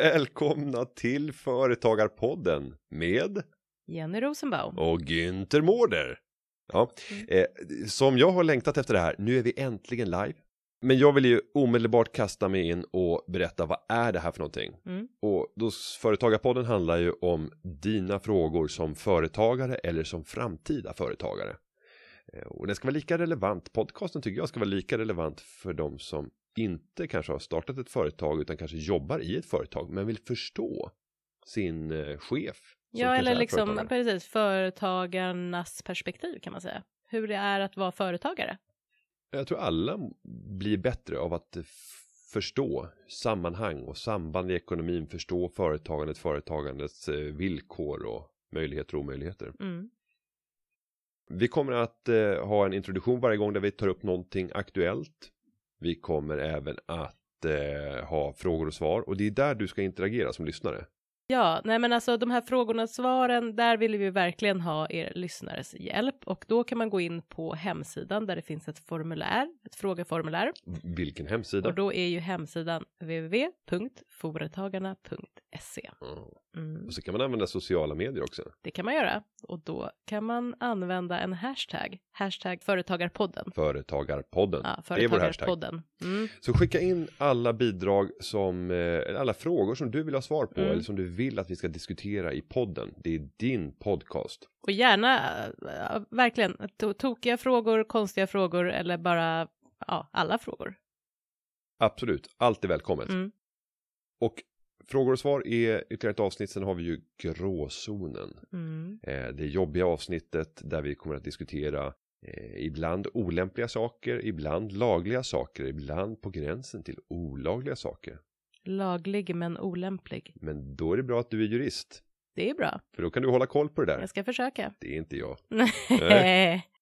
Välkomna till Företagarpodden med Jenny Rosenbaum. och Günther Mårder. Ja, Mm. eh, som jag har längtat efter det här, nu är vi äntligen live. Men jag vill ju omedelbart kasta mig in och berätta vad är det här för någonting? Mm. Och då Företagarpodden handlar ju om dina frågor som företagare eller som framtida företagare. Eh, Och den ska vara lika relevant, podcasten tycker jag ska vara lika relevant för de som inte kanske har startat ett företag utan kanske jobbar i ett företag men vill förstå sin eh, chef. Ja, eller liksom företagare. precis företagarnas perspektiv kan man säga. Hur det är att vara företagare. Jag tror alla blir bättre av att förstå sammanhang och samband i ekonomin, förstå företagandet, företagandets eh, villkor och möjligheter och omöjligheter. Mm. Vi kommer att eh, ha en introduktion varje gång där vi tar upp någonting aktuellt. Vi kommer även att eh, ha frågor och svar och det är där du ska interagera som lyssnare. Ja, nej men alltså de här frågorna och svaren, där vill vi verkligen ha er lyssnares hjälp och då kan man gå in på hemsidan där det finns ett formulär, ett frågeformulär Vilken hemsida? och då är ju hemsidan www.foretagarna.se. Mm. Och så kan man använda sociala medier också. Det kan man göra och då kan man använda en hashtag, hashtag företagarpodden. Företagarpodden. Ja, det är vår hashtag. företagarpodden. Mm. Så skicka in alla bidrag som, eh, alla frågor som du vill ha svar på Mm. eller som du vill att vi ska diskutera i podden. Det är din podcast. Och gärna, äh, verkligen, to- tokiga frågor, konstiga frågor eller bara, ja, alla frågor. Absolut, allt är välkommet. Mm. Och frågor och svar är ytterligare ett avsnitt, sen har vi ju gråzonen. Mm. Eh, det jobbiga avsnittet där vi kommer att diskutera eh, ibland olämpliga saker, ibland lagliga saker, ibland på gränsen till olagliga saker. Laglig men olämplig. Men då är det bra att du är jurist, Det är bra. för då kan du hålla koll på det där. Jag ska försöka. Det är inte jag. Nej.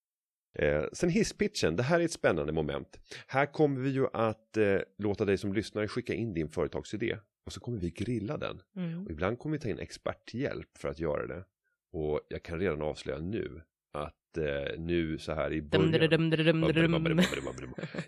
Eh, sen hisspitchen, det här är ett spännande moment. Här kommer vi ju att eh, låta dig som lyssnare skicka in din företagsidé och så kommer vi grilla den. Mm. Och ibland kommer vi ta in experthjälp för att göra det. Och jag kan redan avslöja nu att eh, nu så här i början.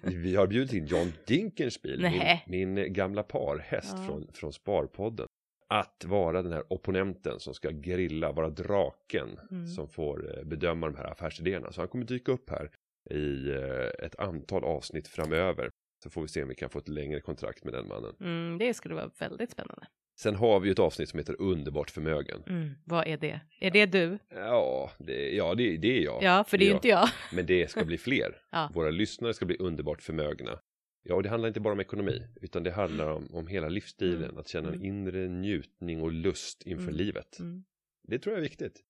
Vi har bjudit in John Dinkenspiel, min, min gamla parhäst Ja. från, från Sparpodden. Att vara den här opponenten som ska grilla, vara draken Mm. som får eh, bedöma de här affärsidéerna. Så han kommer dyka upp här i eh, ett antal avsnitt framöver. Så får vi se om vi kan få ett längre kontrakt med den mannen. Mm, det skulle vara väldigt spännande. Sen har vi ju ett avsnitt som heter Underbart förmögen. Mm. Vad är det? Är det du? Ja, det, ja, det, det är jag. Ja, för det är ju inte jag. Men det ska bli fler. Ja. Våra lyssnare ska bli underbart förmögna. Ja, och det handlar inte bara om ekonomi, utan det handlar om, om hela livsstilen. Mm. Att känna en Mm. inre njutning och lust inför Mm. livet. Mm. Det tror jag är viktigt.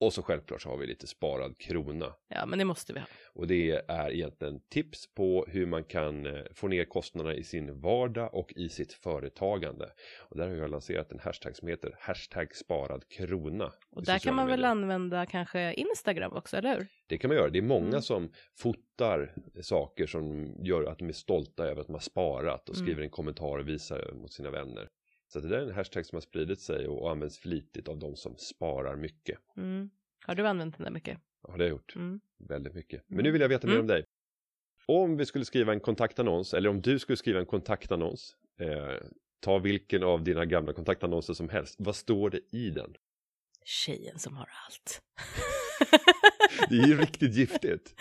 Och så självklart så har vi lite sparad krona. Ja, men det måste vi ha. Och det är egentligen tips på hur man kan eh, få ner kostnaderna i sin vardag och i sitt företagande. Och där har jag lanserat en hashtag som heter hashtag sparad krona. Och där kan man väl medier. använda kanske Instagram också, eller hur? Det kan man göra. Det är många Mm. som fotar saker som gör att de är stolta över att de har sparat och Mm. skriver en kommentar och visar mot sina vänner. Så det där är en hashtag som har spridit sig och används flitigt av de som sparar mycket. Mm. Har du använt den där mycket? Ja, det har jag gjort. Mm. Väldigt mycket. Men Mm. nu vill jag veta mer Mm. om dig. Om vi skulle skriva en kontaktannons, eller om du skulle skriva en kontaktannons, eh, ta vilken av dina gamla kontaktannonser som helst. Vad står det i den? Tjejen som har allt. Det är ju riktigt giftigt.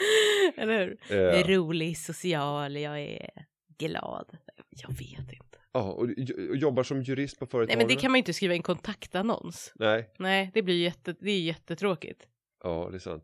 Eller hur? Jag Eh, är rolig, social, jag är glad. Jag vet inte. Ja, och, och jobbar som jurist på Nej, företagen. men det kan man ju inte skriva i en kontaktannons. Nej, Nej, det blir jätte, det är jättetråkigt. ja det är sant.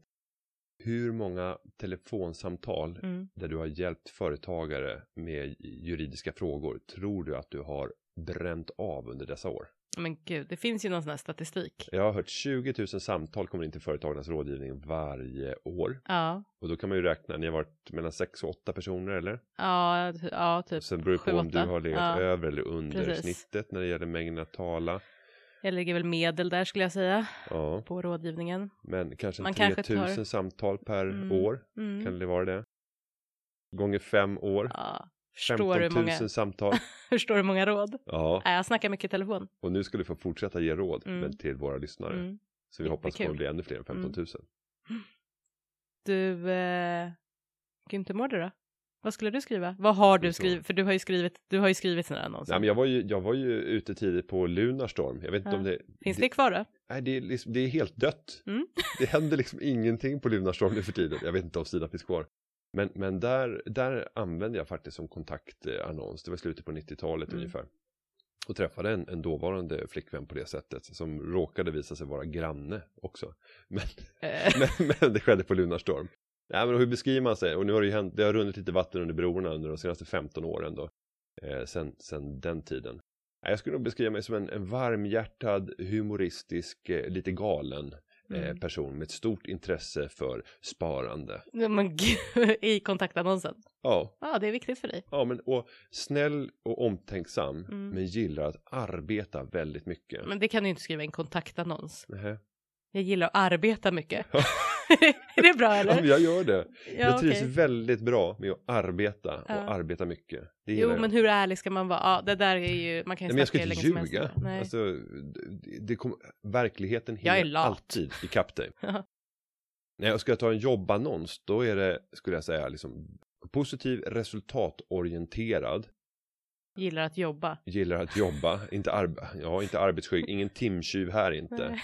Hur många telefonsamtal Mm. där du har hjälpt företagare med juridiska frågor tror du att du har bränt av under dessa år? Men gud, det finns ju någon sån här statistik. Jag har hört 20 000 samtal kommer in till företagarnas rådgivning varje år. Ja, Och då kan man ju räkna, ni har varit mellan 6 och 8 personer eller? ja, ja typ. Sen beror det på sju, om du har legat Ja. över eller under Precis. snittet när det gäller mängden att tala. Jag lägger väl medel där skulle jag säga, Ja, på rådgivningen. men kanske Man 3 kanske 000 tar- samtal per Mm. år. Mm. Kan det vara det? Gånger fem år. Ja, 15 förstår 000 du många, samtal. förstår du många råd? Ja, jag snackar mycket i telefon. och nu ska du få fortsätta ge råd Mm. men till våra lyssnare. Mm. Så vi hoppas på att bli ännu fler än 15 000. Du, eh, Günther Mårder då? Vad skulle du skriva? Vad har du skrivit? För du har ju skrivit, du har ju skrivit sådana annonser. Nej, men jag, var ju, jag var ju ute tidigt på Lunarstorm. Jag vet inte Ja. om det... Finns det kvar då? Nej, det är, liksom, det är helt dött. Mm. Det händer liksom ingenting på Lunarstorm nu för tiden. Jag vet inte om sidan finns kvar. Men, men där, där använde jag faktiskt som kontaktannons. Det var slutet på 90-talet Mm. ungefär. Och träffade en, en dåvarande flickvän på det sättet. Som råkade visa sig vara granne också. Men, Eh, men, men det skedde på Lunarstorm. Ja, men hur beskriver man sig? Och nu har det ju hänt, det har runnit lite vatten under broarna under de senaste 15 åren då. Eh, sen, sen den tiden. Ja, Jag skulle nog beskriva mig som en, en varmhjärtad, humoristisk, eh, lite galen Mm. person med ett stort intresse för sparande. nej, men gud, I kontaktannonsen. Ja, Ja, det är viktigt för dig. ja men och snäll och omtänksam, Mm. men gillar att arbeta väldigt mycket. Men det kan du inte skriva i en kontaktannons. Nähä. Jag gillar att arbeta mycket. är det bra eller? jag gör det. Ja, jag trivs okej. väldigt bra med att arbeta och Ja. arbeta mycket. Det Jo, jag. men hur ärlig ska man vara? Ja, det där är ju, man kan ju Nej, men jag ska inte ljuga. Nej. Alltså, det, kommer, verkligheten hinner alltid ikapp dig. Ja. När jag ska ta en jobbannons, då är det, skulle jag säga, liksom positiv, resultatorienterad, Gillar att jobba. gillar att jobba, inte, arb ja, inte arbetsskygg, ingen timtjuv här inte. Nej.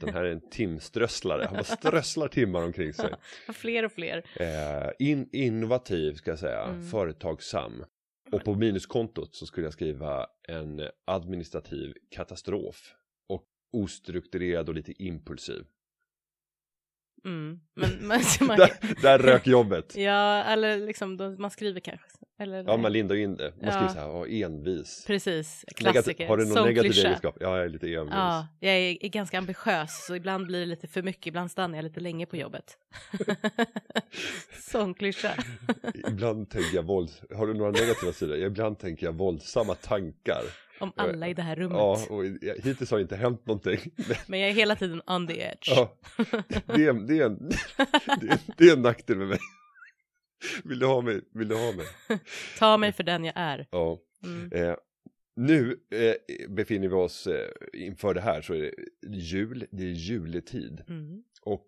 Den här är en timströsslare, han bara strösslar timmar omkring sig. Fler och fler. Eh, in, innovativ ska jag säga, Mm. företagsam. Och på minuskontot så skulle jag skriva en administrativ katastrof. Och ostrukturerad och lite impulsiv. Mm. Men, men man, Där, där rök jobbet. Ja, eller liksom då, man skriver kanske. Eller, Ja, man lindar in det. Man Ja. skriver så här, "Åh, envis. Precis, klassiker. har du någon Sån negativ klyscha. egenskap? Ja, jag är lite envis. Ja, jag är, är ganska ambitiös så ibland blir det lite för mycket, ibland stannar jag lite länge på jobbet. Sån klyscha. Ibland tänker jag våld... Har du några negativa sidor? Ibland tänker jag våldsamma tankar. Om alla i det här rummet. Ja, och hittills har det inte hänt någonting. Men, Men jag är hela tiden on the edge. ja, det, är, det, är en, det, är, det är en nackdel med mig. Vill du ha mig? Vill du ha mig? Ta mig för den jag är. Ja. Mm. Eh, nu eh, befinner vi oss eh, inför det här så är det jul, det är juletid. Mm. Och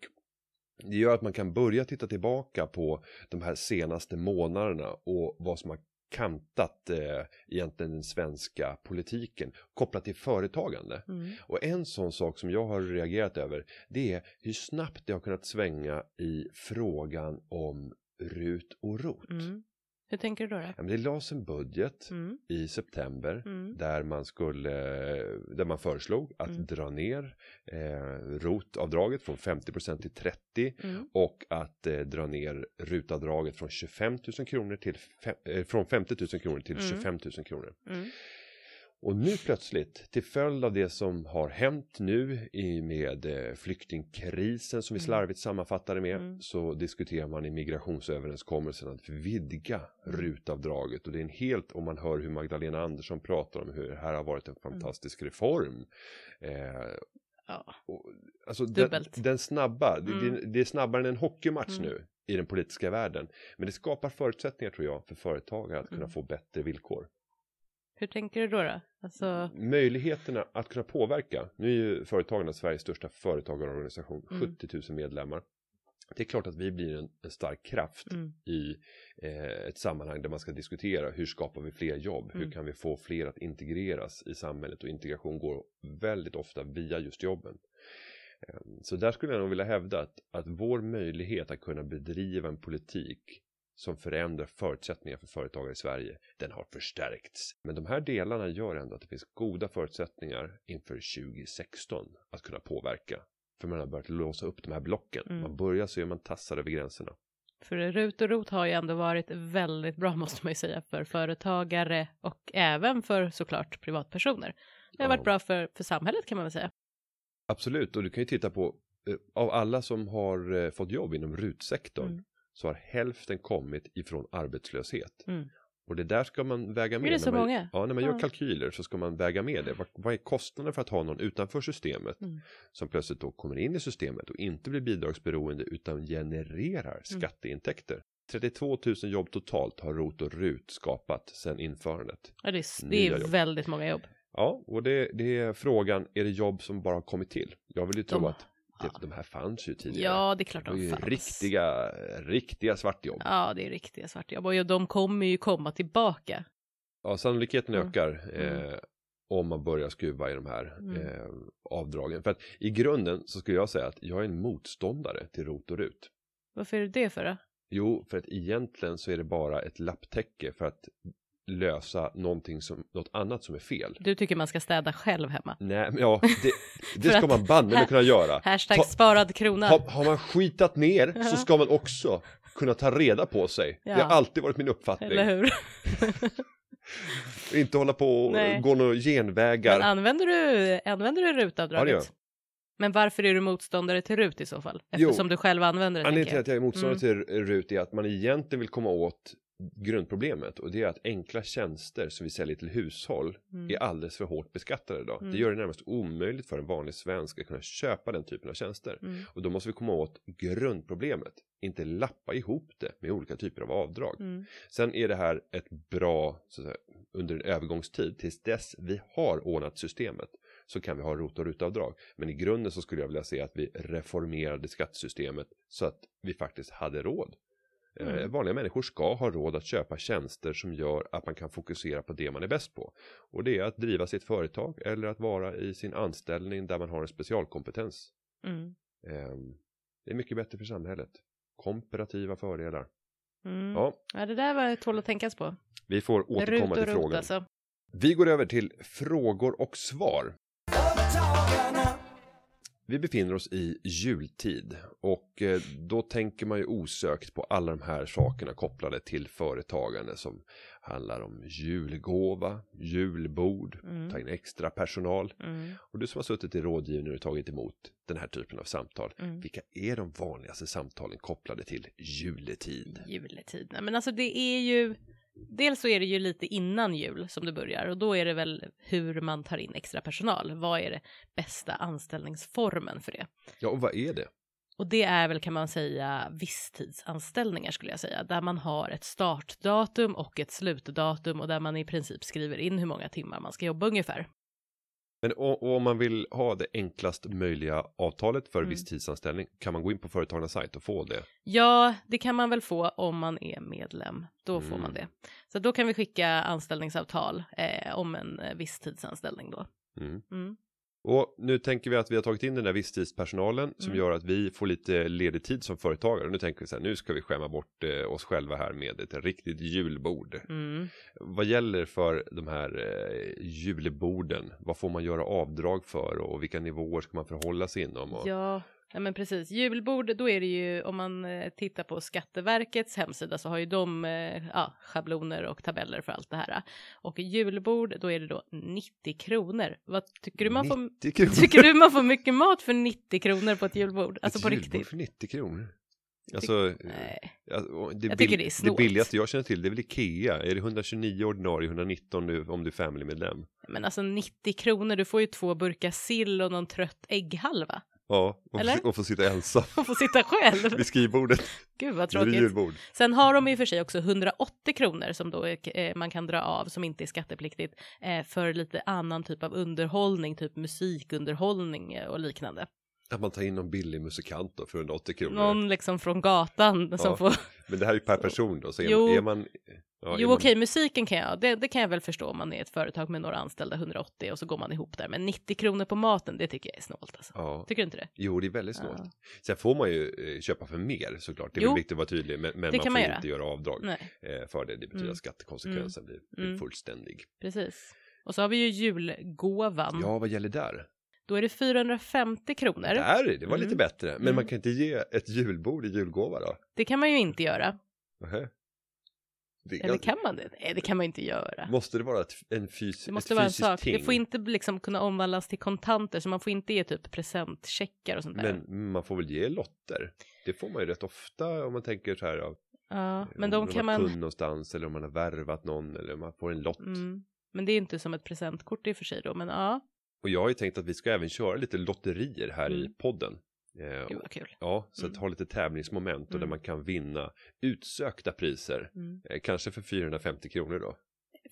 det gör att man kan börja titta tillbaka på de här senaste månaderna och vad som har kantat eh, egentligen den svenska politiken kopplat till företagande. Mm. Och en sån sak som jag har reagerat över det är hur snabbt det har kunnat svänga i frågan om RUT och ROT. Mm. Hur tänker du då? då? Ja, det lades en budget Mm. i september Mm. där man skulle där man föreslog att Mm. dra ner eh, ROT-avdraget från 50% till 30 Mm. och att eh, dra ner RUT-avdraget från 25 000 kronor till fem, eh, från 50 000 kronor till Mm. 25 000 kronor. Mm. Och nu plötsligt, till följd av det som har hänt nu i med eh, flyktingkrisen som vi Mm. slarvigt sammanfattade med, Mm. så diskuterar man i migrationsöverenskommelsen att vidga Mm. rutavdraget. Och det är en helt, om man hör hur Magdalena Andersson pratar om hur det här har varit en Mm. fantastisk reform. Eh, Ja. och, alltså den, Dubbelt. den snabba, det, Mm. det, det är snabbare än en hockeymatch Mm. nu i den politiska världen. Men det skapar förutsättningar tror jag för företagare att kunna Mm. få bättre villkor. Hur tänker du då? då? Alltså, möjligheterna att kunna påverka. Nu är ju Företagarna Sveriges största företagarorganisation, Mm. 70 000 medlemmar. Det är klart att vi blir en, en stark kraft mm. i eh, ett sammanhang där man ska diskutera hur skapar vi fler jobb? Hur Mm. kan vi få fler att integreras i samhället? Och integration går väldigt ofta via just jobben. Eh, Så där skulle jag nog vilja hävda att, att vår möjlighet att kunna bedriva en politik som förändrar förutsättningar för företagare i Sverige, den har förstärkts. Men de här delarna gör ändå att det finns goda förutsättningar inför 2016 att kunna påverka. För man har börjat låsa upp de här blocken. Mm. Man börjar se hur man tassar över gränserna. För RUT och ROT har ju ändå varit väldigt bra måste man ju säga för företagare och även för såklart privatpersoner. Det har varit bra för, för samhället kan man väl säga. Absolut, och du kan ju titta på eh, av alla som har eh, fått jobb inom RUT-sektorn Mm. Så har hälften kommit ifrån arbetslöshet. Mm. Och det där ska man väga med. det så när man, många? Ja, när man gör Ja. kalkyler så ska man väga med det. Vad, vad är kostnaden för att ha någon utanför systemet Mm. som plötsligt då kommer in i systemet och inte blir bidragsberoende utan genererar Mm. skatteintäkter. 32 000 jobb totalt har ROT och RUT skapat sedan införandet. Ja, det är, det är väldigt många jobb. Ja, och det, det är frågan, är det jobb som bara har kommit till? Jag vill ju tro De- att det, ja. de här fanns ju tidigare. Ja, det är klart de ju fanns. riktiga, riktiga svartjobb. Ja, det är riktiga svartjobb och de kommer ju komma tillbaka. Ja, sannolikheten Mm. ökar Mm. eh, om man börjar skruva i de här Mm. eh, avdragen. För att i grunden så skulle jag säga att jag är en motståndare till ROT och RUT. Varför är det det för då? Jo, för att egentligen så är det bara ett lapptäcke för att lösa någonting som, något annat som är fel. Du tycker man ska städa själv hemma? Nej, men ja, det, det ska man banne mig kunna göra. Hashtag Ta- sparad krona. Har, har man skitat ner så Ja. ska man också kunna ta reda på sig. Det Ja. har alltid varit min uppfattning. Eller hur? Inte hålla på och Nej. gå några genvägar. Men använder du, använder du Ja, det rutavdraget? jag. Men varför är du motståndare till RUT i så fall? Jo. Eftersom du själv använder det. Anledningen till att jag är motståndare till RUT är att man egentligen vill komma åt grundproblemet och det är att enkla tjänster som vi säljer till hushåll. Mm. är alldeles för hårt beskattade idag. Mm. Det gör det närmast omöjligt för en vanlig svensk att kunna köpa den typen av tjänster. Mm. Och då måste vi komma åt grundproblemet, inte lappa ihop det med olika typer av avdrag. Mm. Sen är det här ett bra, säga, under en övergångstid tills dess vi har ordnat systemet så kan vi ha rot och rutavdrag. Men i grunden så skulle jag vilja se att vi reformerade skattesystemet så att vi faktiskt hade råd. Eh, Mm. vanliga människor ska ha råd att köpa tjänster som gör att man kan fokusera på det man är bäst på. Och det är att driva sitt företag eller att vara i sin anställning där man har en specialkompetens. Mm. Ehm, det är mycket bättre för samhället. Komparativa fördelar. Mm. Ja, Ja, det där var tål att tänkas på. vi får återkomma till frågan. alltså. Vi går över till frågor och svar. Vi befinner oss i jultid och eh, då tänker man ju osökt på alla de här sakerna kopplade till företagande som handlar om julgåva, julbord, Mm. ta in extra personal. Mm. Och du som har suttit i rådgivning och tagit emot den här typen av samtal. Mm. Vilka är de vanligaste samtalen kopplade till juletid? Juletid. Men alltså det är ju Dels så är det ju lite innan jul som det börjar och då är det väl hur man tar in extra personal. Vad är det bästa anställningsformen för det? Ja, och vad är det? Och det är väl kan man säga visstidsanställningar skulle jag säga, där man har ett startdatum och ett slutdatum och där man i princip skriver in hur många timmar man ska jobba ungefär. Men och, och om man vill ha det enklast möjliga avtalet för Mm. visstidsanställning kan man gå in på företagarnas sajt och få det. Ja, det kan man väl få om man är medlem. Då får Mm. man det. Så då kan vi skicka anställningsavtal eh, om en eh, visstidsanställning då. Mm. Och nu tänker vi att vi har tagit in den där visstidspersonalen som Mm. gör att vi får lite ledig tid som företagare. Nu tänker vi så här, nu ska vi skämma bort eh, oss själva här med ett riktigt julbord. Mm. Vad gäller för de här eh, julborden? Vad får man göra avdrag för och vilka nivåer ska man förhålla sig inom? Och... Ja, ja, men precis. Julbord, då är det ju om man eh, tittar på Skatteverkets hemsida så har ju de eh, ja, schabloner och tabeller för allt det här. Och julbord, då är det då 90 kronor. Vad tycker du man får? 90 kronor. Tycker du man får mycket mat för 90 kronor på ett julbord? Alltså Ett på julbord riktigt? för 90 kronor. Alltså, Nej. ja, och det, Jag tycker det är det snålt. billigaste jag känner till det är väl Ikea. Är det 129 ordinarie, 119 nu om du är familymedlem? Men alltså 90 kronor, du får ju två burkar sill och någon trött ägghalva. Ja, och, Eller? och få sitta ensam Och få sitta själv. vid skrivbordet. Gud vad Det är tråkigt. julbord. Sen har de och för sig också 180 kronor som då är, eh, man kan dra av som inte är skattepliktigt eh, för lite annan typ av underhållning, typ musikunderhållning eh, och liknande. Att man tar in någon billig musikant då för 180 kronor. Någon liksom från gatan som Ja. får... Men det här är ju per person då, så är, Jo. är man... Ja, jo man- okej, musiken kan jag, det, det kan jag väl förstå om man är ett företag med några anställda 180 och så går man ihop där. Men 90 kronor på maten, det tycker jag är snålt alltså. Ja, Tycker du inte det? jo det är väldigt snålt. Ja. Sen får man ju eh, köpa för mer såklart, det är Jo. viktigt att vara tydlig, men, men man får man göra. inte göra avdrag Nej, eh, för det. Det betyder Mm. att skattekonsekvensen blir, blir Mm. fullständig. precis. Och så har vi ju julgåvan. Ja, vad gäller där? Då är det 450 kronor. Där, det var lite Mm. bättre. Men Mm. man kan inte ge ett julbord i julgåva då? Det kan man ju inte göra. Det är Eller kan man det? Nej, det kan man inte göra. Måste det vara ett, en fys Det måste vara en sak. ting? Det får inte liksom kunna omvandlas till kontanter, så man får inte ge typ presentcheckar och sånt där. Men man får väl ge lotter? Det får man ju rätt ofta om man tänker så här. Ja, men om de man kan har man... kund någonstans eller om man har värvat någon eller om man får en lott. Mm. Men det är inte som ett presentkort i och för sig då, men ja, Och jag har ju tänkt att vi ska även köra lite lotterier här i Mm. podden. Eh, gud vad kul. Ja, så att Mm. ha lite tävlingsmoment och där Mm. man kan vinna utsökta priser. Mm. Eh, kanske för 450 kronor då.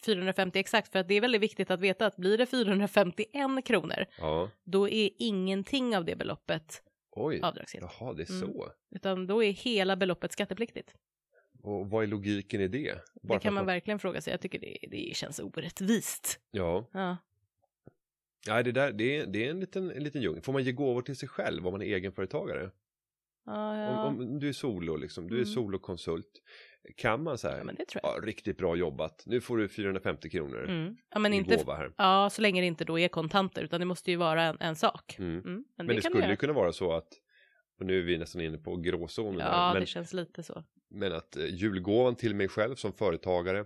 450 exakt för att det är väldigt viktigt att veta att blir det 451 kronor Ja, då är ingenting av det beloppet oj. avdragsgillt. Jaha, det är Mm. så. Utan då är hela beloppet skattepliktigt. Och vad är logiken i det? Bara det kan att man verkligen fråga sig. Jag tycker det, det känns orättvist. Ja, Ja. Nej, det, där, det, är, det är en liten, en liten djungel. Får man ge gåvor till sig själv om man är egenföretagare? Ja, ja. Om, om du är solo, liksom, du är Mm. solokonsult. Kan man ja, det tror jag. ja, riktigt bra jobbat, nu får du 450 kronor Mm. Ja, men inte, gåva här. ja, så länge det inte då är kontanter, utan det måste ju vara en, en sak. Mm. Mm. Men, Men det, det, skulle ju kunna vara så att, och nu är vi nästan inne på gråzonen Ja, här, men, det känns lite så. men att eh, julgåvan till mig själv som företagare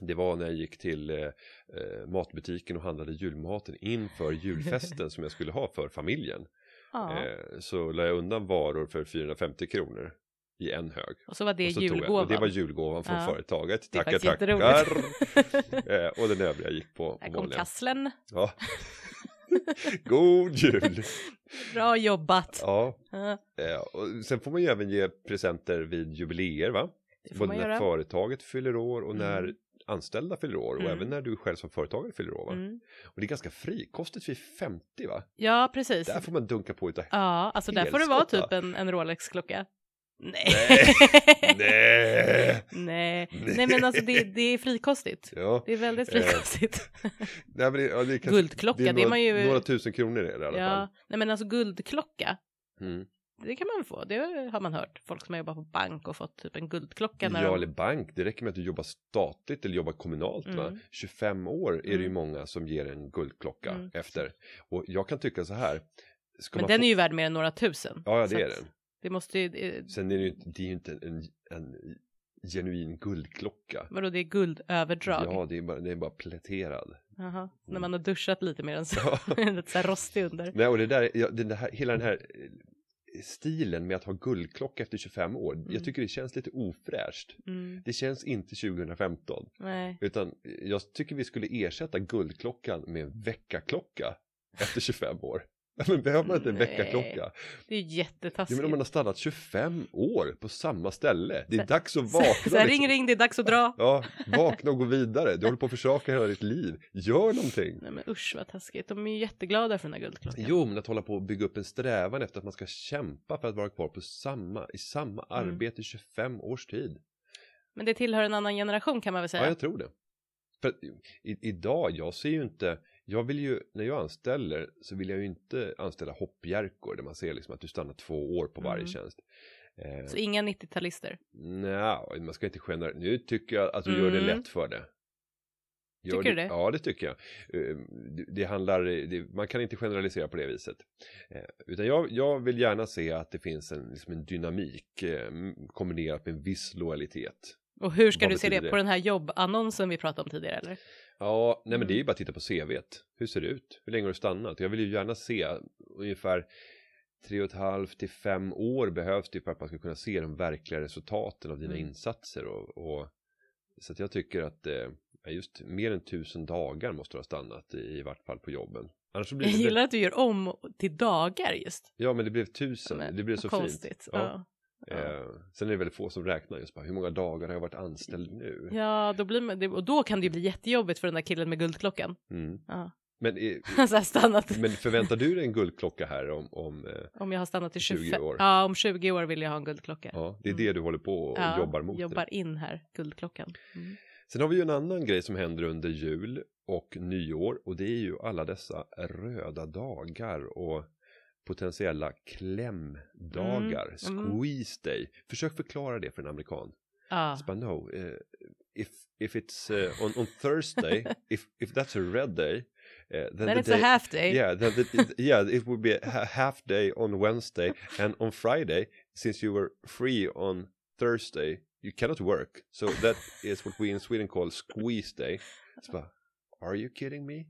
det var när jag gick till eh, eh, matbutiken och handlade julmaten inför julfesten som jag skulle ha för familjen. Ja. Eh, så la jag undan varor för 450 kronor i en hög. och så var det så tog jag- julgåvan. och det var julgåvan från Ja. företaget. Tackar, tackar. eh, och den övriga gick på, på Här kom kasslen. Ja. God jul! Bra jobbat. Ja, Ja, eh, och sen får man ju även ge presenter vid jubileer va? det får Både när företaget fyller år och när Mm. Anställda fyller år och Mm. även när du själv som företagare fyller år va? Mm. Och det är ganska frikostigt vid 50 va? Ja, precis. Där får man dunka på utav Ja, alltså där får det vara typ en, en Rolex-klocka. Nej. Nej! Nej. Nej. Men alltså det, det är frikostigt. Ja, Det är väldigt Eh, frikostigt. Nej, men det, ja, det är kanske, Guldklocka, det är det är några, man ju- några tusen kronor är det i alla fall. Ja, nej men alltså guldklocka. Mm. Det kan man få, det har man hört. Folk som har jobbat på bank och fått typ en guldklocka. När Ja, de... eller bank. Det räcker med att du jobbar statligt eller jobbar kommunalt. Va? Mm. 25 år är det ju Mm. många som ger en guldklocka Mm. efter. Och jag kan tycka så här. Men den få... är ju värd mer än några tusen. Ja, ja, det är den. Det måste ju, eh, Sen är det ju inte, det är ju inte en, en genuin guldklocka. vadå det är guldöverdrag? Ja, det är bara, det är bara pläterad. Jaha, när man har duschat lite mer än så. Lite så här rostig under. Nej, och det där, ja, den här, hela den här eh, stilen med att ha guldklocka efter 25 år. Mm. Jag tycker det känns lite ofräscht. Mm, Det känns inte 2015. nej. Utan jag tycker vi skulle ersätta guldklockan med en väckarklocka efter 25 år. Men behöver man inte en väckarklocka? Det är ju Ja, jättetaskigt. men om man har stannat 25 år på samma ställe. Det är Så- dags att så, vakna. så här, liksom. ring ring, det är dags att dra. Ja, vakna och gå vidare. Du håller på att försaka hela ditt liv. Gör någonting. Nej men usch vad taskigt. De är ju jätteglada för den här guldklockan. Jo, men att hålla på och bygga upp en strävan efter att man ska kämpa för att vara kvar på samma, i samma Mm. arbete i 25 års tid. Men det tillhör en annan generation kan man väl säga. Ja, jag tror det. För i, idag, jag ser ju inte, jag vill ju, när jag anställer så vill jag ju inte anställa hoppjerkor där man ser liksom att du stannar två år på varje Mm. tjänst. Eh, Så inga 90-talister. Nja, man ska inte generera, nu tycker jag att du gör det Mm. lätt för det. Gör Tycker du det? Ja, det tycker jag. Eh, det- handlar, det, man kan inte generalisera på det viset. Eh, Utan jag, jag vill gärna se att det finns en, liksom en dynamik eh, kombinerat med en viss lojalitet. Och hur ska Vad du se det? det? På den här jobbannonsen vi pratade om tidigare eller? Ja, nej men Mm. det är ju bara att titta på CVt. Hur ser det ut? Hur länge har du stannat? Jag vill ju gärna se ungefär tre och ett halvt till fem år behövs det för att man ska kunna se de verkliga resultaten av dina Mm. insatser. Och, och, så att jag tycker att eh, just mer än tusen dagar måste du ha stannat i, i vart fall på jobben. Annars blir Jag det, gillar att du gör om till dagar just. Ja, men det blev tusen. Men, det blev så vad fint. konstigt. Ja. Ja. Ja. Eh, sen är det väldigt få som räknar just bara hur många dagar har jag varit anställd nu? ja, då blir man, och då kan det ju bli jättejobbigt för den där killen med guldklockan. Mm. Ja. Men, men förväntar du dig en guldklocka här om, om eh, Om jag har stannat i 20 25 år. Ja, om 20 år vill jag ha en guldklocka. Ja, det är Mm. det du håller på och Ja, jobbar mot. nu. Jobbar in här, guldklockan. Mm. Sen har vi ju en annan grej som händer under jul och nyår och det är ju alla dessa röda dagar och potentiella klämdagar, Mm, mm. squeeze day. Försök förklara det för en amerikan. Så bara, no, eh, if, if it's eh, on, on Thursday, if, if that's a red day, eh, then Then the it's a day, half day. Yeah, then the, yeah, it would be a ha- half day on Wednesday and on Friday, since you were free on Thursday, you cannot work. So that is what we in Sweden call squeeze day. Bara, are you kidding me?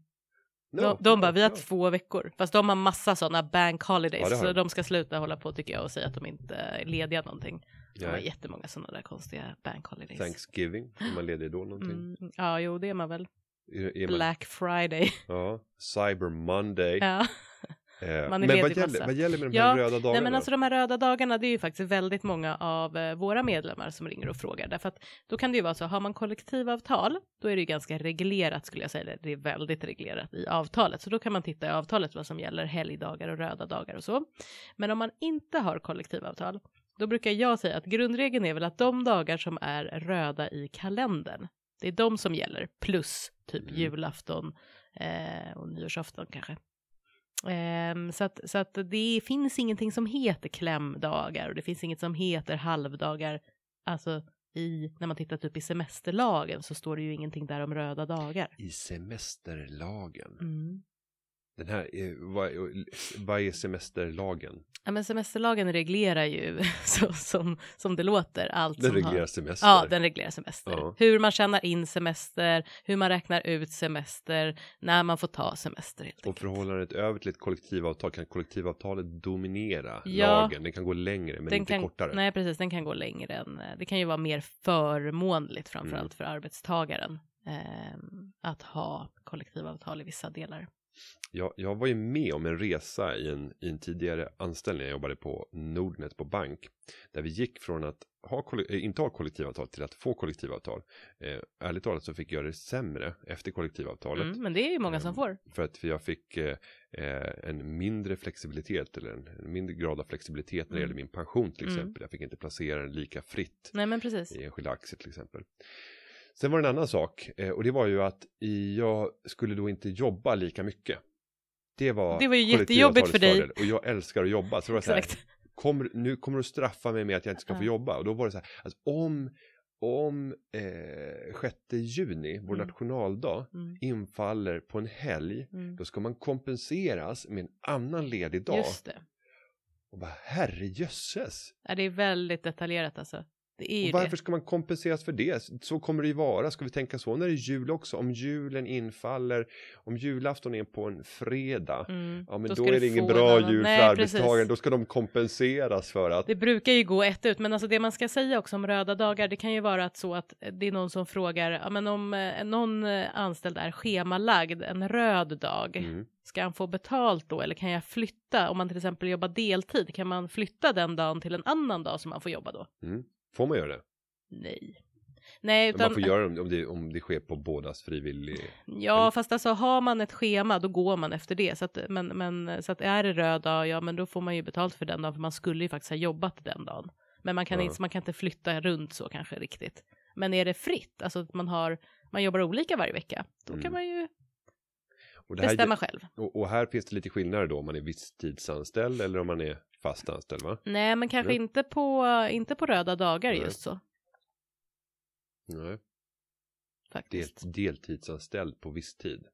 De, de bara, vi har no. två veckor. Fast de har massa sådana bank holidays. Ja, så de. ska sluta hålla på tycker jag och säga att de inte är lediga någonting. De har jättemånga sådana där konstiga bank holidays. Thanksgiving, är man ledig då någonting? Mm, ja, jo, det är man väl. Är, är man, Black Friday. ja, Cyber Monday. ja. Eh, Man är men vad gäller, vad gäller med de Ja, här röda dagarna? Nej men alltså de här röda dagarna det är ju faktiskt väldigt många av eh, våra medlemmar som ringer och frågar därför att då kan det ju vara så har man kollektivavtal då är det ju ganska reglerat skulle jag säga det är väldigt reglerat i avtalet så då kan man titta i avtalet vad som gäller helgdagar och röda dagar och så. Men om man inte har kollektivavtal då brukar jag säga att grundregeln är väl att de dagar som är röda i kalendern det är de som gäller plus typ Mm. julafton eh, och nyårsafton kanske. Ehm, så att, så att det finns ingenting som heter klämdagar och det finns inget som heter halvdagar. Alltså i, när man tittar typ i semesterlagen så står det ju ingenting där om röda dagar. I semesterlagen. Mm. Den här, är, vad, vad är semesterlagen? Ja men semesterlagen reglerar ju så, som, som det låter allt Den reglerar har... semester. Ja, den reglerar semester. Ja. Hur man tjänar in semester, hur man räknar ut semester, när man får ta semester helt Och enkelt. förhållandet över till ett kollektivavtal kan kollektivavtalet dominera Ja. lagen. Den kan gå längre men inte kan, kortare. Nej, precis, den kan gå längre än, det kan ju vara mer förmånligt framförallt Mm. för arbetstagaren ehm, att ha kollektivavtal i vissa delar. Jag, jag var ju med om en resa i en, i en tidigare anställning. Jag jobbade på Nordnet på bank. Där vi gick från att ha, eh, inte ha kollektivavtal till att få kollektivavtal. Eh, ärligt talat så fick jag det sämre efter kollektivavtalet. Mm, men det är ju många som Ehm, får. För att jag fick eh, eh, en mindre flexibilitet eller en, en mindre grad av flexibilitet när det Mm. gäller min pension till Mm. exempel. Jag fick inte placera den lika fritt Nej, men precis. i enskilda aktier till exempel. Sen var det en annan sak eh, och det var ju att jag skulle då inte jobba lika mycket. Det var, Det var ju jättejobbigt för dig. fördel. Och jag älskar att jobba. Så det var så här, kommer, nu kommer du straffa mig med att jag inte ska få jobba. Och då var det så här, alltså om, om eh, 6 juni, vår Mm. nationaldag, Mm, infaller på en helg, mm. då ska man kompenseras med en annan ledig dag. Just det. Och bara herrejösses! Ja, det är väldigt detaljerat alltså. Varför det. ska man kompenseras för det? Så kommer det ju vara. Ska vi tänka så när det är jul också? Om julen infaller, om julafton är på en fredag, Mm. ja men då, ska är det ingen bra annan- jul Nej, för precis. arbetstagaren. Då ska de kompenseras för att Det brukar ju gå ett ut, men alltså det man ska säga också om röda dagar, det kan ju vara att så att det är någon som frågar, ja men om eh, någon eh, anställd är schemalagd en röd dag, mm, ska han få betalt då eller kan jag flytta, om man till exempel jobbar deltid, kan man flytta den dagen till en annan dag som man får jobba då? mm. Får man göra det? Nej. Nej, utan, man får göra det om det, om det sker på bådas frivillig... ja fast alltså har man ett schema då går man efter det, så att, men, men så att är det röd dag, ja men då får man ju betalt för den dagen, för man skulle ju faktiskt ha jobbat den dagen. Men man kan, Ja. inte, man kan inte flytta runt så kanske riktigt. Men är det fritt, alltså att man har, man jobbar olika varje vecka, då Mm. kan man ju här, bestämma själv. och, och här finns det lite skillnader då om man är visstidsanställd eller om man är fast anställd va? Nej, men kanske Ja. inte, på, inte på röda dagar Nej. just så, Nej, faktiskt. ett deltidsanställd på viss tid.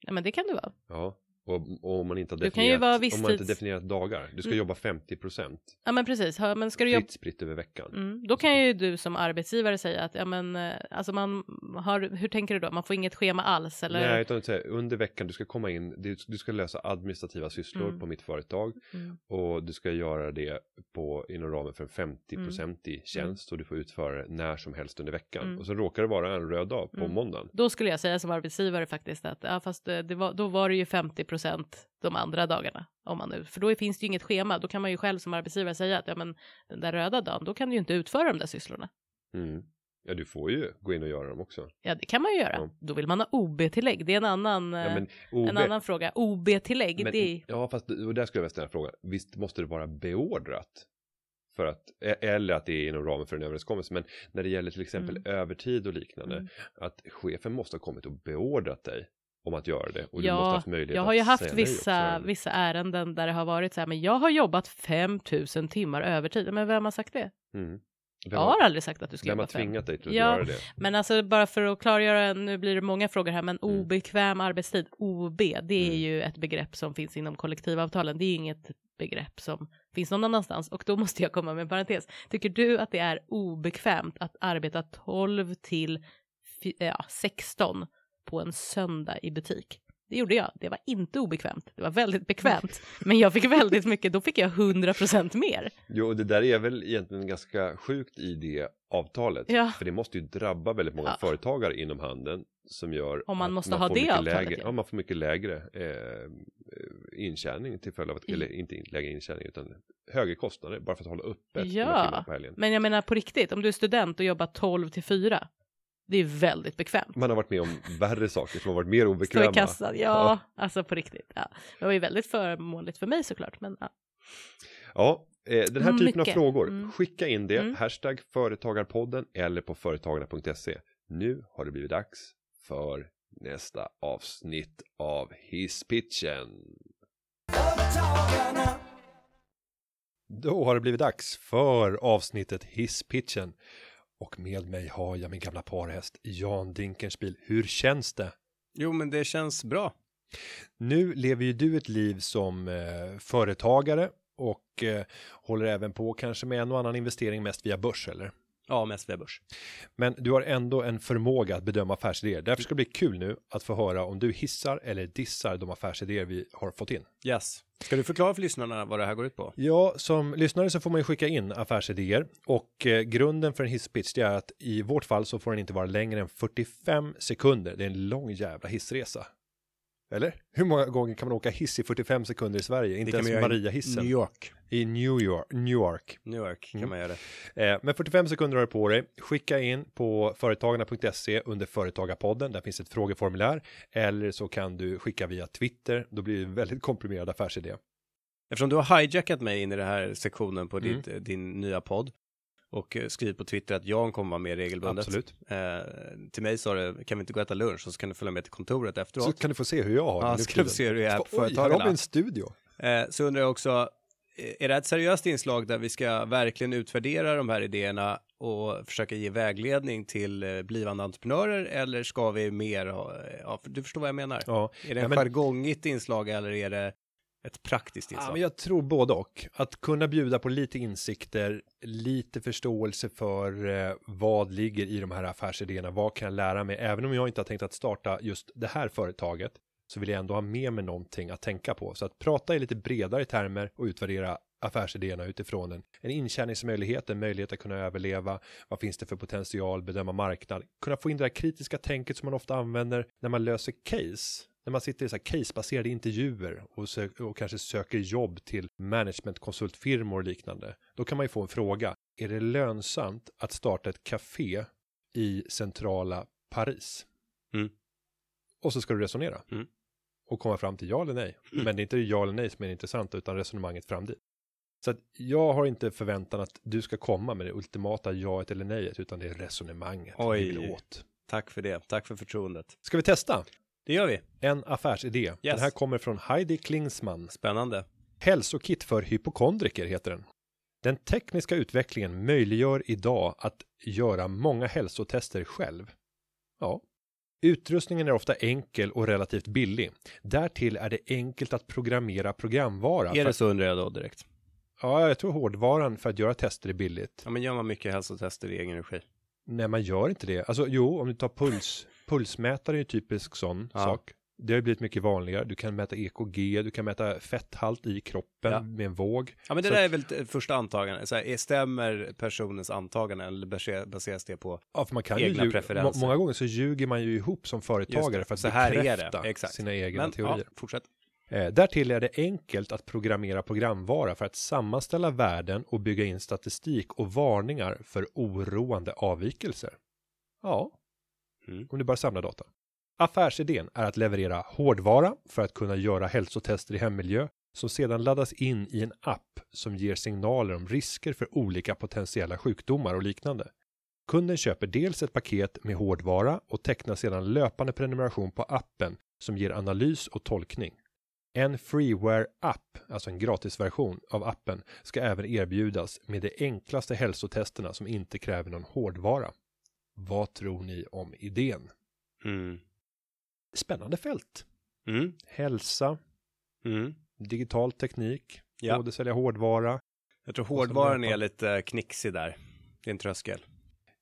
Ja, men det kan det vara. Ja, och, och om man inte har Du kan ju definierat, vara om man inte definierat dagar. Du ska Mm. jobba 50 procent. Ja, men precis. Ja, Men ska du jobba Fritt spritt över veckan. Mm, då kan ju du som arbetsgivare säga att ja men eh, alltså man har, hur tänker du då? Man får inget schema alls eller? Nej, utan säga, under veckan du ska komma in, du, du ska lösa administrativa sysslor Mm. på mitt företag Mm, och du ska göra det på, inom ramen för en 50-procentig tjänst och du får utföra det när som helst under veckan. Mm. Och så råkar det vara en röd dag på Mm. måndagen. Då skulle jag säga som arbetsgivare faktiskt att ja fast eh, det var, då var det ju 50 de andra dagarna. Om man nu, för då finns det ju inget schema. Då kan man ju själv som arbetsgivare säga att ja men den där röda dagen, då kan du ju inte utföra de där sysslorna. Mm. Ja, du får ju gå in och göra dem också. Ja det kan man ju göra. Ja. Då vill man ha OB-tillägg. Det är en annan, Ja, eh, men OB, en annan fråga. OB-tillägg, det är ja, fast och där skulle jag vilja ställa en fråga. Visst måste det vara beordrat? För att, e- eller att det är inom ramen för en överenskommelse. Men när det gäller till exempel Mm. övertid och liknande. Mm. Att chefen måste ha kommit och beordrat dig om att göra det. Och du Ja, måste ha haft möjlighet Jag har ju haft vissa, vissa ärenden där det har varit så här, men jag har jobbat 5000 timmar övertid. Men vem har sagt det? Mm. Vem, Jag har aldrig sagt att du ska vem har jobba fem. tvingat dig till att Ja. göra det? Men alltså bara för att klargöra, nu blir det många frågor här, men Mm. obekväm arbetstid, OB, det är Mm. ju ett begrepp som finns inom kollektivavtalen. Det är inget begrepp som finns någon annanstans. Och då måste jag komma med en parentes. Tycker du att det är obekvämt att arbeta 12 till ja, 16 på en söndag i butik? Det gjorde jag. Det var inte obekvämt. Det var väldigt bekvämt. Men jag fick väldigt mycket, då fick jag 100% mer. Jo, det där är väl egentligen ganska sjukt i det avtalet. Ja. För det måste ju drabba väldigt många Ja. företagare inom handeln som gör Om man måste ha får det mycket avtalet, lägre, ja. ja. man får mycket lägre eh, intjäning till följd av att, eller inte in- lägre intjäning utan högre kostnader bara för att hålla öppet Ja. Men jag menar på riktigt, om du är student och jobbar 12 till 4, det är väldigt bekvämt. Man har varit med om värre saker som har varit mer Stå obekväma. i kassan, ja, alltså på riktigt. Ja. Det var ju väldigt förmånligt för mig såklart, men ja. Ja, eh, den här typen Mycket. av frågor, Mm. skicka in det, Mm. hashtag företagarpodden eller på företagarna.se. Nu har det blivit dags för nästa avsnitt av Hisspitchen. Då har det blivit dags för avsnittet Hisspitchen. Och med mig har jag min gamla parhäst Jan Dinkenspiel. Hur känns det? Jo, men det känns bra. Nu lever ju du ett liv som eh, företagare och eh, håller även på kanske med en och annan investering mest via börs eller? Ja, mest börs. Men du har ändå en förmåga att bedöma affärsidéer. Därför ska det bli kul nu att få höra om du hissar eller dissar de affärsidéer vi har fått in. Yes. Ska du förklara för lyssnarna vad det här går ut på? Ja, som lyssnare så får man ju skicka in affärsidéer och eh, grunden för en hisspitch det är att i vårt fall så får den inte vara längre än 45 sekunder. Det är en lång jävla hissresa. Eller? Hur många gånger kan man åka hiss i 45 sekunder i Sverige? Inte ens Maria-hissen. New York. I New York. New York. New York kan Mm. man göra det. Eh, men 45 sekunder har du på dig. Skicka in på företagarna.se under företagarpodden. Där finns ett frågeformulär. Eller så kan du skicka via Twitter. Då blir det en väldigt komprimerad affärsidé. Eftersom du har hijackat mig in i den här sektionen på Mm. ditt, eh, din nya podd och eh, skrivit på Twitter att Jan kommer vara med regelbundet. Absolut. Eh, till mig sa du, kan vi inte gå och äta lunch och så kan du följa med till kontoret Så efteråt. kan du få se hur jag har det Ja, så kan du se hur det är på Oj, här har företagarna. vi en studio. Eh, så undrar jag också, är det ett seriöst inslag där vi ska verkligen utvärdera de här idéerna och försöka ge vägledning till eh, blivande entreprenörer eller ska vi mer ja, du förstår vad jag menar? Ja, Är det Ja, en men- jargongigt inslag eller är det ett praktiskt Ja, inslag? men jag tror både och. Att kunna bjuda på lite insikter, lite förståelse för eh, vad ligger i de här affärsidéerna, vad kan jag lära mig? Även om jag inte har tänkt att starta just det här företaget så vill jag ändå ha med mig någonting att tänka på. Så att prata i lite bredare termer och utvärdera affärsidéerna utifrån en, en intjäningsmöjlighet, en möjlighet att kunna överleva, vad finns det för potential, bedöma marknad, kunna få in det där kritiska tänket som man ofta använder när man löser case. När man sitter i så här casebaserade intervjuer och, sö- och kanske söker jobb till managementkonsultfirmor och liknande. Då kan man ju få en fråga. Är det lönsamt att starta ett café i centrala Paris? Mm. Och så ska du resonera. Mm. Och komma fram till ja eller nej. Mm. Men det är inte ja eller nej som är det intressanta utan resonemanget fram dit. Så att jag har inte förväntan att du ska komma med det ultimata jaet eller nejet utan det är resonemanget Oj. vi vill åt. Tack för det, tack för förtroendet. Ska vi testa? Det gör vi, En affärsidé. Den här kommer från Heidi Klingsman. spännande. Hälsokit för hypokondriker heter den. Den tekniska utvecklingen möjliggör idag att göra många hälsotester själv. Ja. Utrustningen är ofta enkel och relativt billig. Därtill är det enkelt att programmera programvara. Är det så undrar jag då direkt. Ja, jag tror hårdvaran för att göra tester är billigt. Ja, men gör man mycket hälsotester i egen regi? Nej, man gör inte det. Alltså jo, om du tar puls. Pulsmätare är ju typisk sån Ja. sak. Det har blivit mycket vanligare. Du kan mäta EKG, du kan mäta fetthalt i kroppen Ja. med en våg. Ja, men det Så- där är väl första antagande. Så här, är- stämmer personens antagande eller baseras- det på? Ja, för man kan egna ju preferenser. Må- Många gånger så ljuger man ju ihop som företagare för att Så här är det. bekräfta Exakt. sina egna Men, teorier. ja, fortsätt. Eh, därtill är det enkelt att programmera programvara för att sammanställa värden och bygga in statistik och varningar för oroande avvikelser. Ja, Mm. om du bara samlar data. Affärsidén är att leverera hårdvara för att kunna göra hälsotester i hemmiljö som sedan laddas in i en app som ger signaler om risker för olika potentiella sjukdomar och liknande. Kunden köper dels ett paket med hårdvara och tecknar sedan löpande prenumeration på appen som ger analys och tolkning. En freeware-app, alltså en gratisversion av appen, ska även erbjudas med de enklaste hälsotesterna som inte kräver någon hårdvara. Vad tror ni om idén? Mm. Spännande fält. Mm. Hälsa, Mm. digital teknik, Ja. både sälja hårdvara. Jag tror hårdvaran är lite knixig där. Det är en tröskel.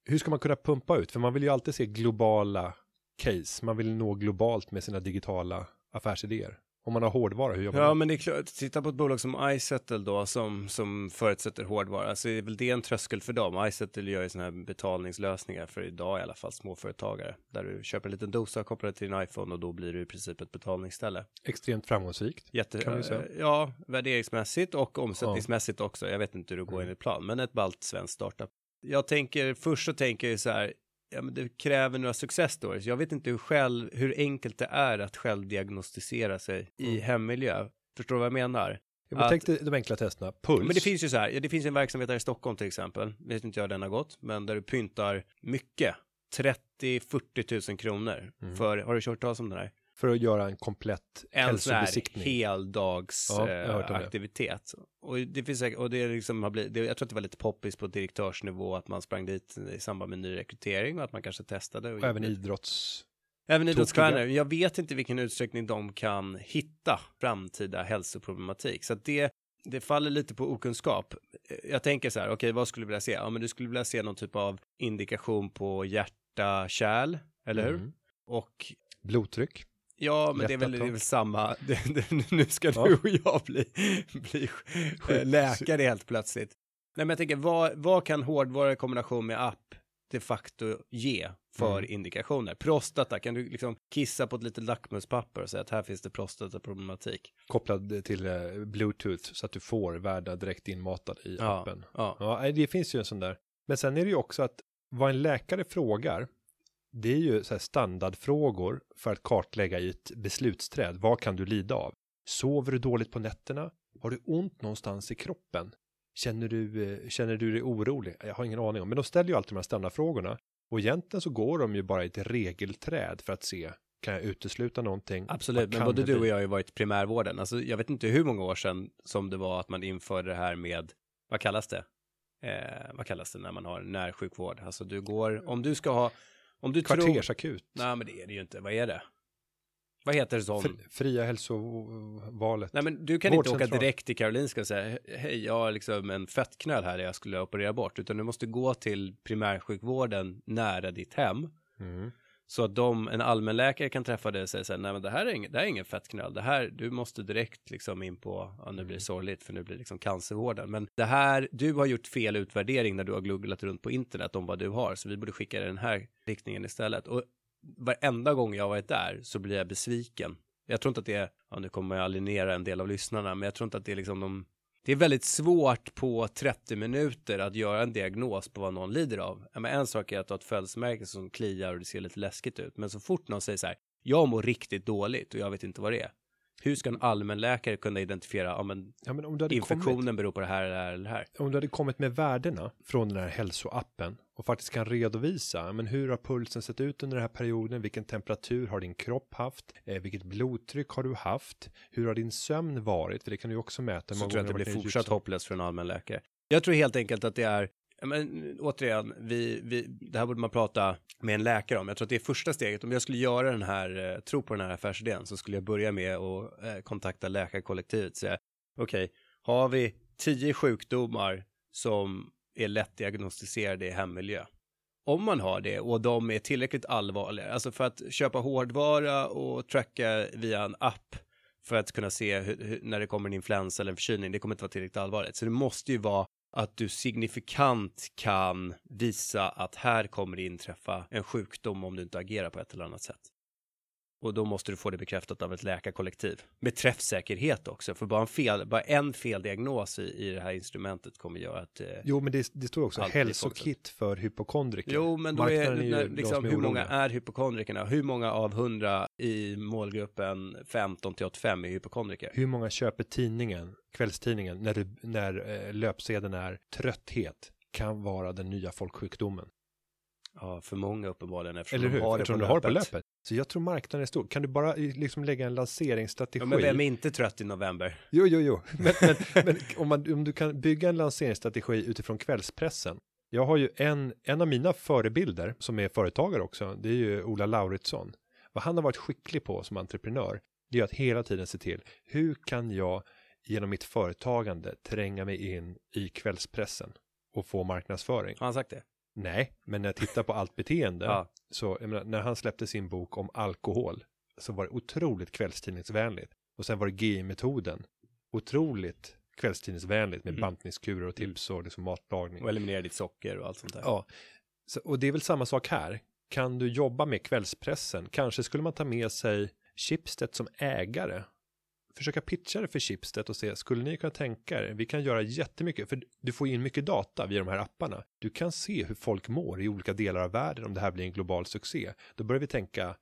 Hur ska man kunna pumpa ut? För man vill ju alltid se globala case. Man vill nå globalt med sina digitala affärsidéer? Om man har hårdvara, hur jobbar Ja, man? men det är klart, titta på ett bolag som iSettle då, som, som förutsätter hårdvara, så är väl det en tröskel för dem. iSettle gör ju sådana här betalningslösningar för idag i alla fall, småföretagare, där du köper en liten dosa, kopplar det till din iPhone och då blir det i princip ett betalningsställe. Extremt framgångsrikt. Jätte, Kan vi säga. ja, värderingsmässigt och omsättningsmässigt också. Jag vet inte hur det går Mm. enligt plan, men ett ballt svenskt startup. Jag tänker, först så tänker jag så här, ja men det kräver några success stories. Jag vet inte hur själv, hur enkelt det är att själv diagnostisera sig i Mm. hemmiljö. Förstår du vad jag menar? Ja, men Att- tänk dig de enkla testerna. Puls. Men det finns ju så här, ja, det finns en verksamhet här i Stockholm till exempel, vet inte jag den har gått, men där du pyntar mycket. 30-40 tusen kronor Mm. för, har du kört talas om den här? För att göra en komplett En hälsobesiktning. heldags Ja, jag har hört eh. Och det finns och det liksom har blivit, det, jag tror att det var lite poppis på direktörsnivå att man sprang dit i samband med nyrekrytering och att man kanske testade. Och även idrotts... Även idrottsstjärnor. Jag vet inte vilken utsträckning de kan hitta framtida hälsoproblematik. Så att det, det faller lite på okunskap. Jag tänker så här, okej, vad skulle du vilja se? Ja, men du skulle vilja se någon typ av indikation på hjärta, kärl, eller hur? Mm. Och Blodtryck. Ja, men det är väl, det är väl samma. Det, det, nu ska Ja. du och jag bli, bli eh, läkare helt plötsligt. Nej, men jag tänker, vad, vad kan hårdvara i kombination med app de facto ge för Mm. indikationer? Prostata, kan du liksom kissa på ett litet lackmuspapper och säga att här finns det prostataproblematik? Kopplad till eh, bluetooth så att du får värda direkt inmatad i Ja, appen. ja. Ja, det finns ju en sån där. Men sen är det ju också att vad en läkare frågar, det är ju så här standardfrågor för att kartlägga i ett beslutsträd. Vad kan du lida av? Sover du dåligt på nätterna? Har du ont någonstans i kroppen? Känner du, eh, känner du dig orolig? Jag har ingen aning om, men de ställer ju alltid de här standardfrågorna. Och egentligen så går de ju bara i ett regelträd för att se, kan jag utesluta någonting? Absolut, men både du och jag har ju varit primärvården. Alltså, jag vet inte hur många år sedan som det var att man införde det här med, vad kallas det? Eh, vad kallas det när man har närsjukvård? Alltså du går, om du ska ha, om du tror... Kvartersakut. Nej, men det är det ju inte. Vad är det? Vad heter sån? Fri- Fria hälsovalet. Nej, men du kan inte åka direkt till Karolinska och säga hej, jag har liksom en fettknöl här jag skulle operera bort, utan du måste gå till primärsjukvården nära ditt hem Mm. Så att de, en allmänläkare kan träffa dig och säga så här, nej men det här är ingen, det här är ingen fettknöl, det här, du måste direkt liksom in på, ja nu blir det sorgligt för nu blir det liksom cancervården, men det här, du har gjort fel utvärdering när du har googlat runt på internet om vad du har, så vi borde skicka dig den här riktningen istället. Och varenda gång jag har varit där så blir jag besviken. Jag tror inte att det är, ja nu kommer jag alienera en del av lyssnarna, men jag tror inte att det är liksom de det är väldigt svårt på 30 minuter att göra en diagnos på vad någon lider av. Men en sak är att har ett födelsemärke som kliar och det ser lite läskigt ut. Men så fort någon säger så här, jag mår riktigt dåligt och jag vet inte vad det är. Hur ska en allmänläkare kunna identifiera, ja men Ja, men om infektionen kommit, beror på det här eller det här eller det här. om du hade kommit med värdena från den här hälsoappen och faktiskt kan redovisa, men hur har pulsen sett ut under den här perioden? Vilken temperatur har din kropp haft? Eh, vilket blodtryck har du haft? Hur har din sömn varit? För det kan du ju också mäta. Så tror jag att det blir fortsatt djupsömn. hopplöst för en allmänläkare. Jag tror helt enkelt att det är, men återigen, vi, vi, det här borde man prata med en läkare om. Jag tror att det är första steget. Om jag skulle göra den här, eh, tro på den här affärsidén så skulle jag börja med att eh, kontakta läkarkollektivet säga, okej, har vi tio sjukdomar som är lätt diagnostiserade i hemmiljö? Om man har det och de är tillräckligt allvarliga, alltså för att köpa hårdvara och tracka via en app för att kunna se hur, hur, när det kommer en influensa eller en förkylning, det kommer inte vara tillräckligt allvarligt. Så det måste ju vara att du signifikant kan visa att här kommer det inträffa en sjukdom om du inte agerar på ett eller annat sätt. Och då måste du få det bekräftat av ett läkarkollektiv. Med träffsäkerhet också, för bara en, fel, bara en feldiagnos i, i det här instrumentet kommer göra att... Eh, Jo, men det, det står också hälsokit för hypokondriker. Jo, men då är, Marknaden ju när, liksom, som är hur många är hypokondrikerna? Hur många av 100 i målgruppen 15 till 85 är hypokondriker? Hur många köper tidningen, kvällstidningen, när, du, när eh, löpsedeln är trötthet kan vara den nya folksjukdomen. Ja, för många uppenbarligen eftersom Eller hur? de har det på du har det på löpet. Så jag tror marknaden är stor. Kan du bara eh, liksom lägga en lanseringsstrategi? Ja, men vem är inte trött i november? Jo, jo, jo. Men, men, men om, man, om du kan bygga en lanseringsstrategi utifrån kvällspressen. Jag har ju en, en av mina förebilder som är företagare också. Det är ju Ola Lauritsson. Vad han har varit skicklig på som entreprenör. Det är att hela tiden se till. Hur kan jag genom mitt företagande tränga mig in i kvällspressen och få marknadsföring? Har han sagt det? Nej, men när jag tittar på allt beteende. Ja. Så menar, när han släppte sin bok om alkohol. så var det otroligt kvällstidningsvänligt. Och sen var det GI-metoden. Otroligt kvällstidningsvänligt med Mm. bantningskurer och tips och liksom matlagning. Och eliminera ditt socker och allt sånt där. Ja, så, och det är väl samma sak här. Kan du jobba med kvällspressen? Kanske skulle man ta med sig Schibsted som ägare. Försöka pitcha det för Schibsted och se, skulle ni kunna tänka er, vi kan göra jättemycket, för du får in mycket data via de här apparna. Du kan se hur folk mår i olika delar av världen om det här blir en global succé. Då börjar vi tänka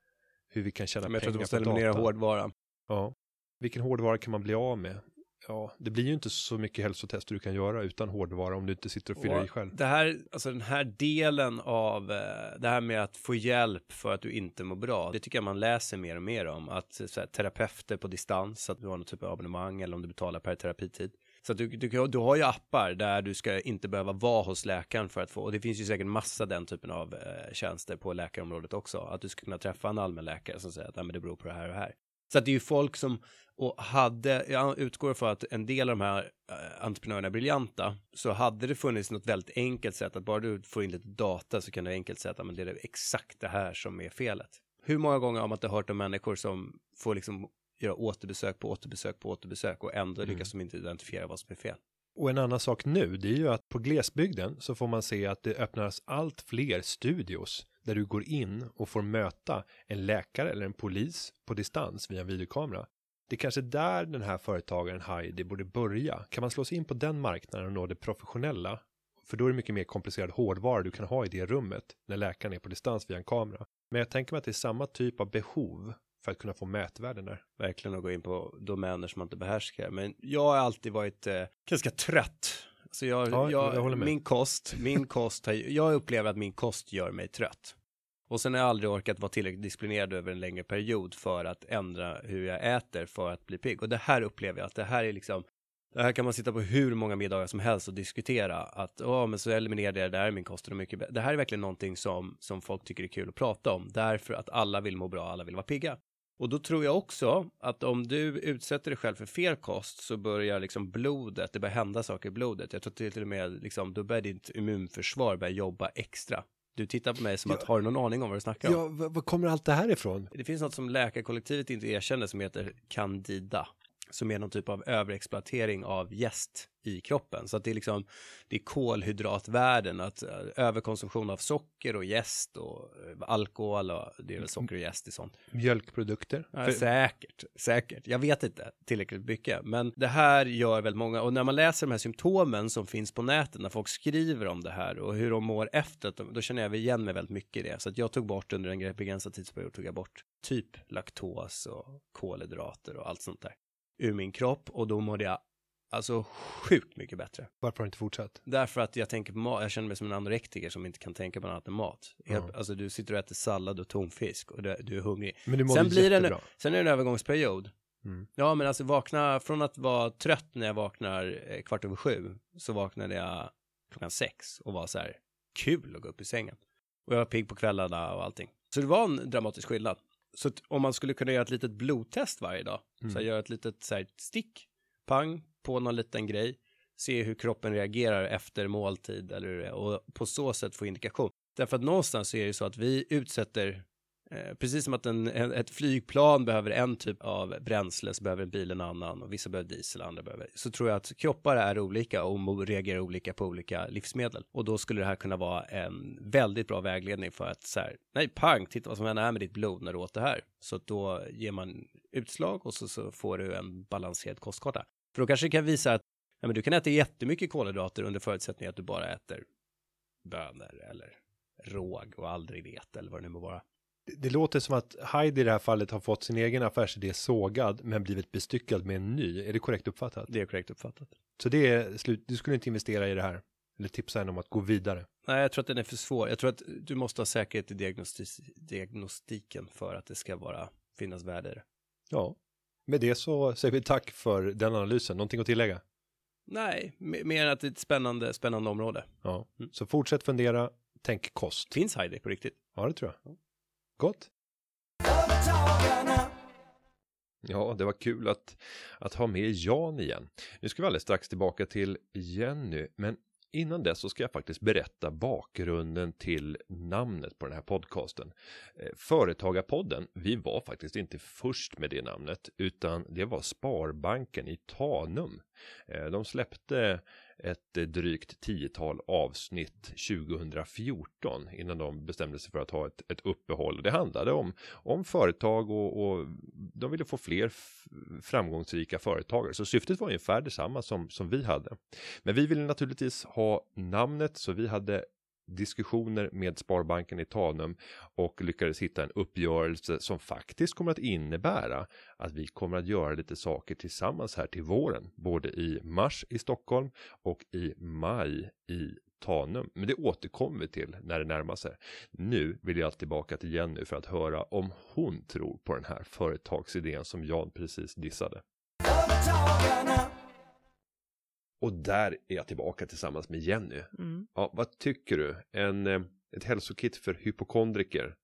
hur vi kan tjäna Men jag tror att du pengar måste på eliminera data. hårdvaran. Ja. Vilken hårdvara kan man bli av med? Ja, det blir ju inte så mycket hälsotester du kan göra utan hårdvara om du inte sitter och fyller i själv. Det här, alltså den här delen av eh, det här med att få hjälp för att du inte mår bra. Det tycker jag man läser mer och mer om. Att så här, terapeuter på distans, att du har någon typ av abonnemang eller om du betalar per terapitid. Så du, du, du har ju appar där du ska inte behöva vara hos läkaren för att få, och det finns ju säkert massa den typen av eh, tjänster på läkarområdet också. Att du ska kunna träffa en allmänläkare som säger att "Nej, men det beror på det här och det här. Så att det är ju folk som och hade, jag utgår från att en del av de här eh, entreprenörerna är briljanta, så hade det funnits något väldigt enkelt sätt att bara du får in lite data så kan du enkelt säga att men det är exakt det här som är felet. Hur många gånger har man inte hört om människor som får liksom göra återbesök på återbesök på återbesök och ändå Mm. lyckas de inte identifiera vad som är fel. Och en annan sak nu, det är ju att på glesbygden så får man se att det öppnas allt fler studios där du går in och får möta en läkare eller en polis på distans via en videokamera. Det är kanske där den här företagaren Heidi borde börja. Kan man slå sig in på den marknaden och nå det professionella? För då är det mycket mer komplicerad hårdvara du kan ha i det rummet när läkaren är på distans via en kamera. Men jag tänker mig att det är samma typ av behov för att kunna få mätvärden där. Verkligen att gå in på domäner som man inte behärskar. Men jag har alltid varit eh, ganska trött. Alltså jag, Ja, jag, jag min kost, min kost, jag upplever att min kost gör mig trött. Och sen har jag aldrig orkat vara tillräckligt disciplinerad över en längre period för att ändra hur jag äter för att bli pigg. Och det här upplever jag att det här är liksom, det här kan man sitta på hur många middagar som helst och diskutera att, ja men så eliminerade jag det där, min kost och mycket bättre. Det här är verkligen någonting som, som folk tycker är kul att prata om, därför att alla vill må bra, alla vill vara pigga. Och då tror jag också att om du utsätter dig själv för fel kost så börjar liksom blodet, det börjar hända saker i blodet. Jag tror till och med liksom, då börjar ditt immunförsvar börja jobba extra. Du tittar på mig som att, har du någon aning om vad du snackar om? Ja, vad, vad kommer allt det här ifrån? Det finns något som läkarkollektivet inte erkänner som heter candida. Som är någon typ av överexploatering av jäst i kroppen. Så att det är liksom, det är kolhydratvärden, att eh, överkonsumtion av socker och jäst och eh, alkohol och det är väl socker och jäst i sånt. Mjölkprodukter? Ja, säkert, säkert. Jag vet inte tillräckligt mycket, men det här gör väldigt många. Och när man läser de här symptomen som finns på nätet, när folk skriver om det här och hur de mår efter, att de, då känner jag igen mig väldigt mycket i det. Så att jag tog bort under en begränsad tidsperiod, tog jag bort typ laktos och kolhydrater och allt sånt där ur min kropp och då mådde jag alltså sjukt mycket bättre. Varför har du inte fortsatt? Därför att jag tänker på mat, jag känner mig som en anorektiker som inte kan tänka på något annat än mat. Helt, Ja. Alltså du sitter och äter sallad och tonfisk och du, du är hungrig. Men du mår Sen blir det en, jättebra. sen är det en övergångsperiod. Mm. Ja, men alltså vakna, från att vara trött när jag vaknar eh, kvart över sju, så vaknade jag klockan sex och var så här, kul att gå upp i sängen. Och jag var pigg på kvällarna och allting. Så det var en dramatisk skillnad. Så om man skulle kunna göra ett litet blodtest varje dag, så här, göra ett litet så här, stick, pang, på någon liten grej, se hur kroppen reagerar efter måltid eller och på så sätt få indikation. Därför att någonstans så är det så att vi utsätter Eh, precis som att en, ett flygplan behöver en typ av bränsle så behöver en bil en annan och vissa behöver diesel, andra behöver. Så tror jag att kroppar är olika och reagerar olika på olika livsmedel. Och då skulle det här kunna vara en väldigt bra vägledning för att så här, nej pang, titta vad som händer med ditt blod när du åt det här. Så att då ger man utslag och så, så får du en balanserad kostkarta. För då kanske det kan visa att ja, men du kan äta jättemycket kolhydrater under förutsättning att du bara äter bönor eller råg och aldrig vet eller vad det nu må vara. Det, låter som att Heidi i det här fallet har fått sin egen affärsidé sågad men blivit bestyckad med en ny. Är det korrekt uppfattat? Det är korrekt uppfattat. Så det är slut. Du skulle inte investera i det här? Eller tipsa henne om att gå vidare? Nej, jag tror att den är för svår. Jag tror att du måste ha säkerhet i diagnostis- diagnostiken för att det ska vara finnas värde i det. Ja. Med det så säger vi tack för den analysen. Någonting att tillägga? Nej, me- mer än att det är ett spännande, spännande område. Ja. Mm. Så fortsätt fundera. Tänk kost. Finns Heidi på riktigt? Ja, det tror jag. Gott. Ja, det var kul att, att ha med Jan igen. Nu ska vi alldeles strax tillbaka till Jenny, men innan dess så ska jag faktiskt berätta bakgrunden till namnet på den här podcasten. Eh, Företagarpodden, vi var faktiskt inte först med det namnet utan det var Sparbanken i Tanum. Eh, De släppte ett eh, drygt tiotal avsnitt 2014 innan de bestämde sig för att ha ett, ett uppehåll. Det handlade om, om företag och, och de ville få fler framgångsrika företagare. Så syftet var ungefär detsamma som, som vi hade. Men vi ville naturligtvis ha namnet så vi hade diskussioner med Sparbanken i Tanum och lyckades hitta en uppgörelse som faktiskt kommer att innebära att vi kommer att göra lite saker tillsammans här till våren, både i mars i Stockholm och i maj i Tanum. Men det återkommer vi till när det närmar sig. Nu vill jag tillbaka till Jenny för att höra om hon tror på den här företagsidén som Jan precis dissade. Och där är jag tillbaka tillsammans med Jenny. Mm. Ja, vad tycker du? En, eh, ett hälsokit för hypokondriker.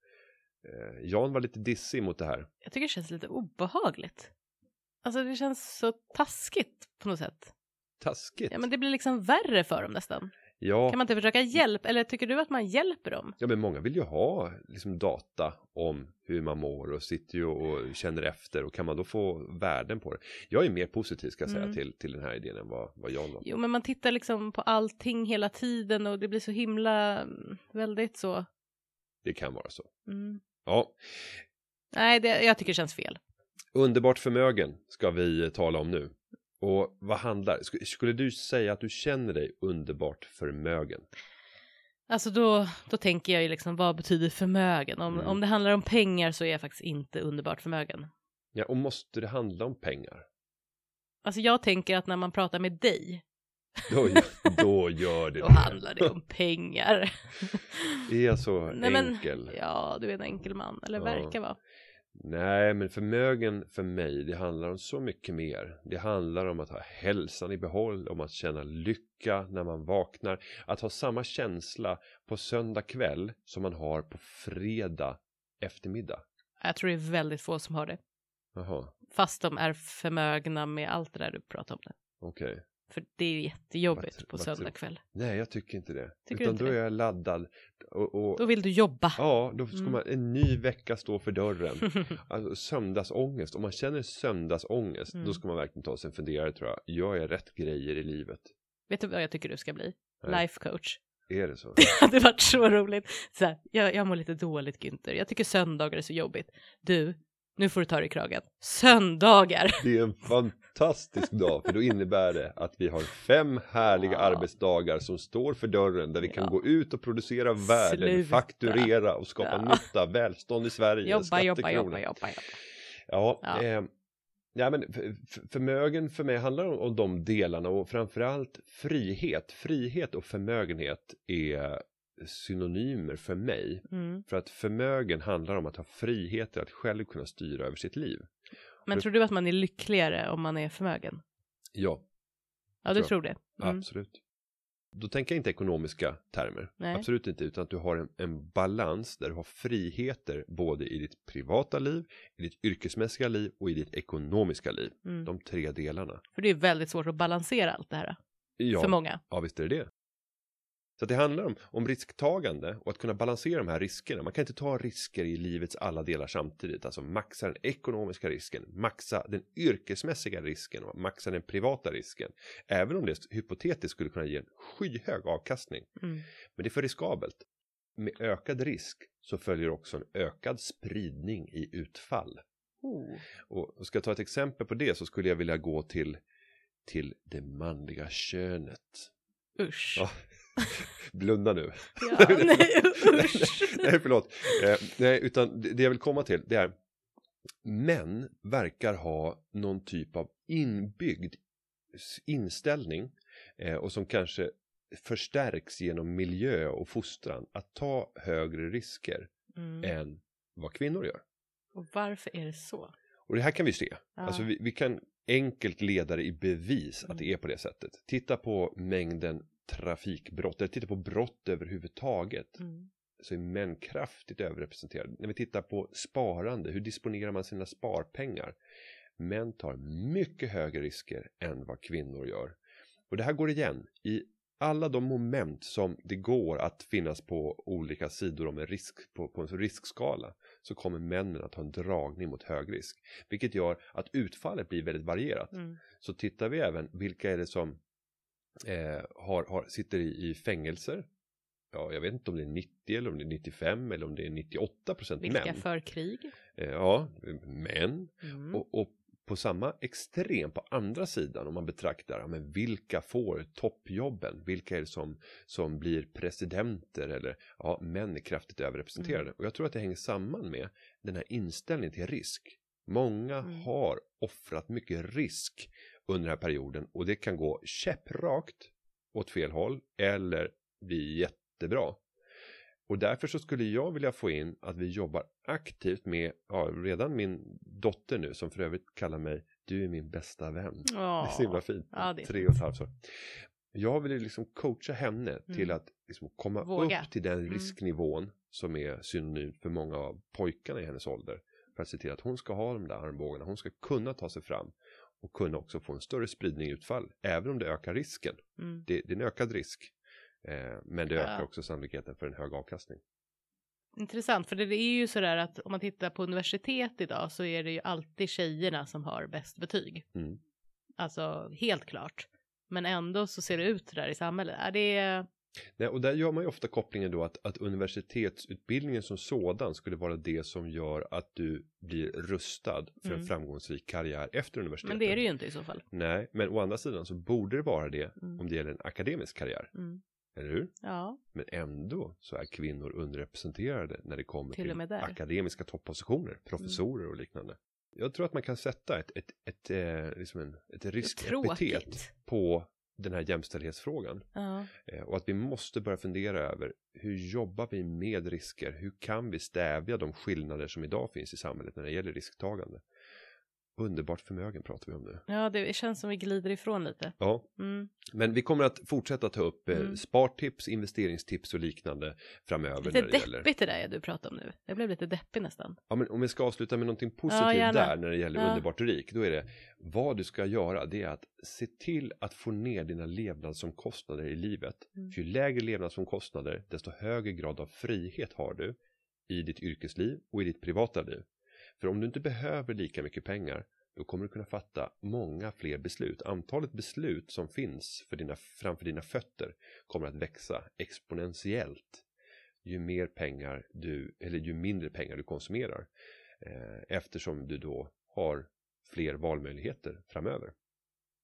Eh, Jan var lite dissig mot det här. Jag tycker det känns lite obehagligt. Alltså det känns så taskigt på något sätt. Taskigt. Ja men det blir liksom värre för dem nästan. Ja, Kan man inte försöka hjälpa, eller tycker du att man hjälper dem? ja, men många vill ju ha liksom, data om hur man mår och sitter ju och känner efter och kan man då få värden på det. Jag är mer positiv ska jag säga Mm. till, till den här idén än vad, vad Jan var. Jo men man tittar liksom på allting hela tiden och det blir så himla mm, väldigt så. Det kan vara så. Mm. Ja, Nej, det, jag tycker det känns fel. underbart förmögen ska vi tala om nu. Och vad handlar, sk- skulle du säga att du känner dig underbart förmögen? Alltså då, då tänker jag ju liksom vad betyder förmögen? Om, Mm. om det handlar om pengar så är jag faktiskt inte underbart förmögen. Ja, och måste det handla om pengar? Alltså jag tänker att när man pratar med dig, Då, då gör det då det. handlar det om pengar. Är jag så Nej, men- enkel? Ja, du är en enkel man, eller Ja. verkar vara. Nej, men förmögen för mig, det handlar om så mycket mer. Det handlar om att ha hälsan i behåll, om att känna lycka när man vaknar. Att ha samma känsla på söndag kväll som man har på fredag eftermiddag. Jag tror det är väldigt få som har det. Jaha, Fast de är förmögna med allt det där du pratar om. Okej. För det är jättejobbigt Vad- på söndag kväll. Nej, jag tycker inte det. Tycker Utan inte då det? är jag laddad. Och, och, Då vill du jobba. Ja, då ska Mm. man, en ny vecka stå för dörren. Alltså söndagsångest, om man känner söndagsångest Mm. då ska man verkligen ta sig en funderare tror jag. Gör jag rätt grejer i livet? Vet du vad jag tycker du ska bli? Nej. Life coach. Är det så? Det hade varit så roligt. Så här, jag, jag mår lite dåligt Günther. Jag tycker söndagar är så jobbigt. Du, nu får du ta dig i kragen. Söndagar! Det är en fantastisk dag för då innebär det att vi har fem härliga Ja. arbetsdagar som står för dörren där vi kan Ja. gå ut och producera värden, Sluta. fakturera och skapa Ja. nytta, välstånd i Sverige, Jobba, jobba, jobba, jobba, jobba. Ja, Ja. Eh, ja men förmögen för mig handlar om, om de delarna och framförallt frihet. Frihet och förmögenhet är synonymer för mig. Mm. För att förmögen handlar om att ha friheter att själv kunna styra över sitt liv. Men tror du att man är lyckligare om man är förmögen? Ja, Ja, du Tror tror det. Mm. absolut. Då tänker jag inte ekonomiska termer. Nej. Absolut inte, utan att du har en, en balans där du har friheter både i ditt privata liv, i ditt yrkesmässiga liv och i ditt ekonomiska liv. Mm. De tre delarna. För det är väldigt svårt att balansera allt det här Ja, för många. Ja, visst är det det. Så det handlar om, om risktagande och att kunna balansera de här riskerna. Man kan inte ta risker i livets alla delar samtidigt. Alltså maxa den ekonomiska risken, maxa den yrkesmässiga risken och maxa den privata risken. Även om det hypotetiskt skulle kunna ge en skyhög avkastning. Mm. Men det är för riskabelt. Med ökad risk så följer också en ökad spridning i utfall. Oh. Och och ska jag ta ett exempel på det så skulle jag vilja gå till till det manliga könet. Usch. Ja. Blunda nu. Ja, nej, usch. nej, förlåt. Eh, nej, utan det jag vill komma till det är män verkar ha någon typ av inbyggd inställning eh, och som kanske förstärks genom miljö och fostran att ta högre risker Mm. än vad kvinnor gör. Och varför är det så? Och det här kan vi se. Ja. Alltså vi, vi kan enkelt leda det i bevis att det är på det sättet. Titta på mängden trafikbrott, eller titta på brott överhuvudtaget. Mm. Så är män kraftigt överrepresenterade. När vi tittar på sparande, hur disponerar man sina sparpengar? Män tar mycket högre risker än vad kvinnor gör. Och det här går igen i alla de moment som det går att finnas på olika sidor om en risk på, på en riskskala så kommer männen att ha en dragning mot hög risk. Vilket gör att utfallet blir väldigt varierat. Mm. Så tittar vi även vilka är det som eh, har, har, sitter i, i fängelser. Ja, jag vet inte om det är 90 eller om det är 95 eller om det är 98 procent Vilka män. för krig? Eh, ja, män. Mm. Och, och på samma extrem på andra sidan om man betraktar ja, men vilka får toppjobben vilka är det som, som blir presidenter eller ja, män är kraftigt överrepresenterade Mm. och jag tror att det hänger samman med den här inställningen till risk många Mm. har offrat mycket risk under den här perioden och det kan gå käpprakt åt fel håll eller bli jättebra och därför så skulle jag vilja få in att vi jobbar aktivt med, ja, redan min dotter nu som för övrigt kallar mig Du är min bästa vän. Det är så himla fint. Ja, Tre och ett halvt år. Jag vill liksom coacha henne till Mm. att liksom komma Våga. upp till den Mm. risknivån som är synonymt för många av pojkarna i hennes ålder. För att se till att hon ska ha de där armbågarna, hon ska kunna ta sig fram och kunna också få en större spridning i utfall, även om det ökar risken. Mm. Det, det är en ökad risk, eh, men det Ja. ökar också sannolikheten för en hög avkastning. Intressant, för det är ju sådär att om man tittar på universitet idag så är det ju alltid tjejerna som har bäst betyg. Mm. Alltså helt klart. Men ändå så ser det ut där i samhället. Är det, Nej, och där gör man ju ofta kopplingen då att, att universitetsutbildningen som sådan skulle vara det som gör att du blir rustad för en Mm. framgångsrik karriär efter universitetet. men det är det ju inte i så fall. Nej, men å andra sidan så borde det vara det Mm. om det gäller en akademisk karriär. Mm. Eller hur? Ja, Men ändå så är kvinnor underrepresenterade när det kommer Till till, akademiska toppositioner, professorer och liknande. Jag tror att man kan sätta ett, ett, ett, eh, liksom en, ett riskepitet på den här jämställdhetsfrågan. Eh, Och att vi måste börja fundera över hur jobbar vi med risker? Hur kan vi stävja de skillnader som idag finns i samhället när det gäller risktagande? Underbart förmögen pratar vi om nu. ja, det känns som vi glider ifrån lite. Ja, Mm. men vi kommer att fortsätta ta upp eh, Mm. spartips, investeringstips och liknande framöver. Lite när det gäller. deppigt det där du pratar om nu. Jag blev lite deppig nästan. Ja, men om vi ska avsluta med någonting positivt Ja, där när det gäller Ja. underbart rik, då är det vad du ska göra, det är att se till att få ner dina levnadsomkostnader i livet. Mm. Ju lägre levnadsomkostnader, desto högre grad av frihet har du i ditt yrkesliv och i ditt privata liv. För om du inte behöver lika mycket pengar, då kommer du kunna fatta många fler beslut. Antalet beslut som finns för dina, framför dina fötter kommer att växa exponentiellt ju mer pengar du, eller ju mindre pengar du konsumerar. Eh, eftersom du då har fler valmöjligheter framöver.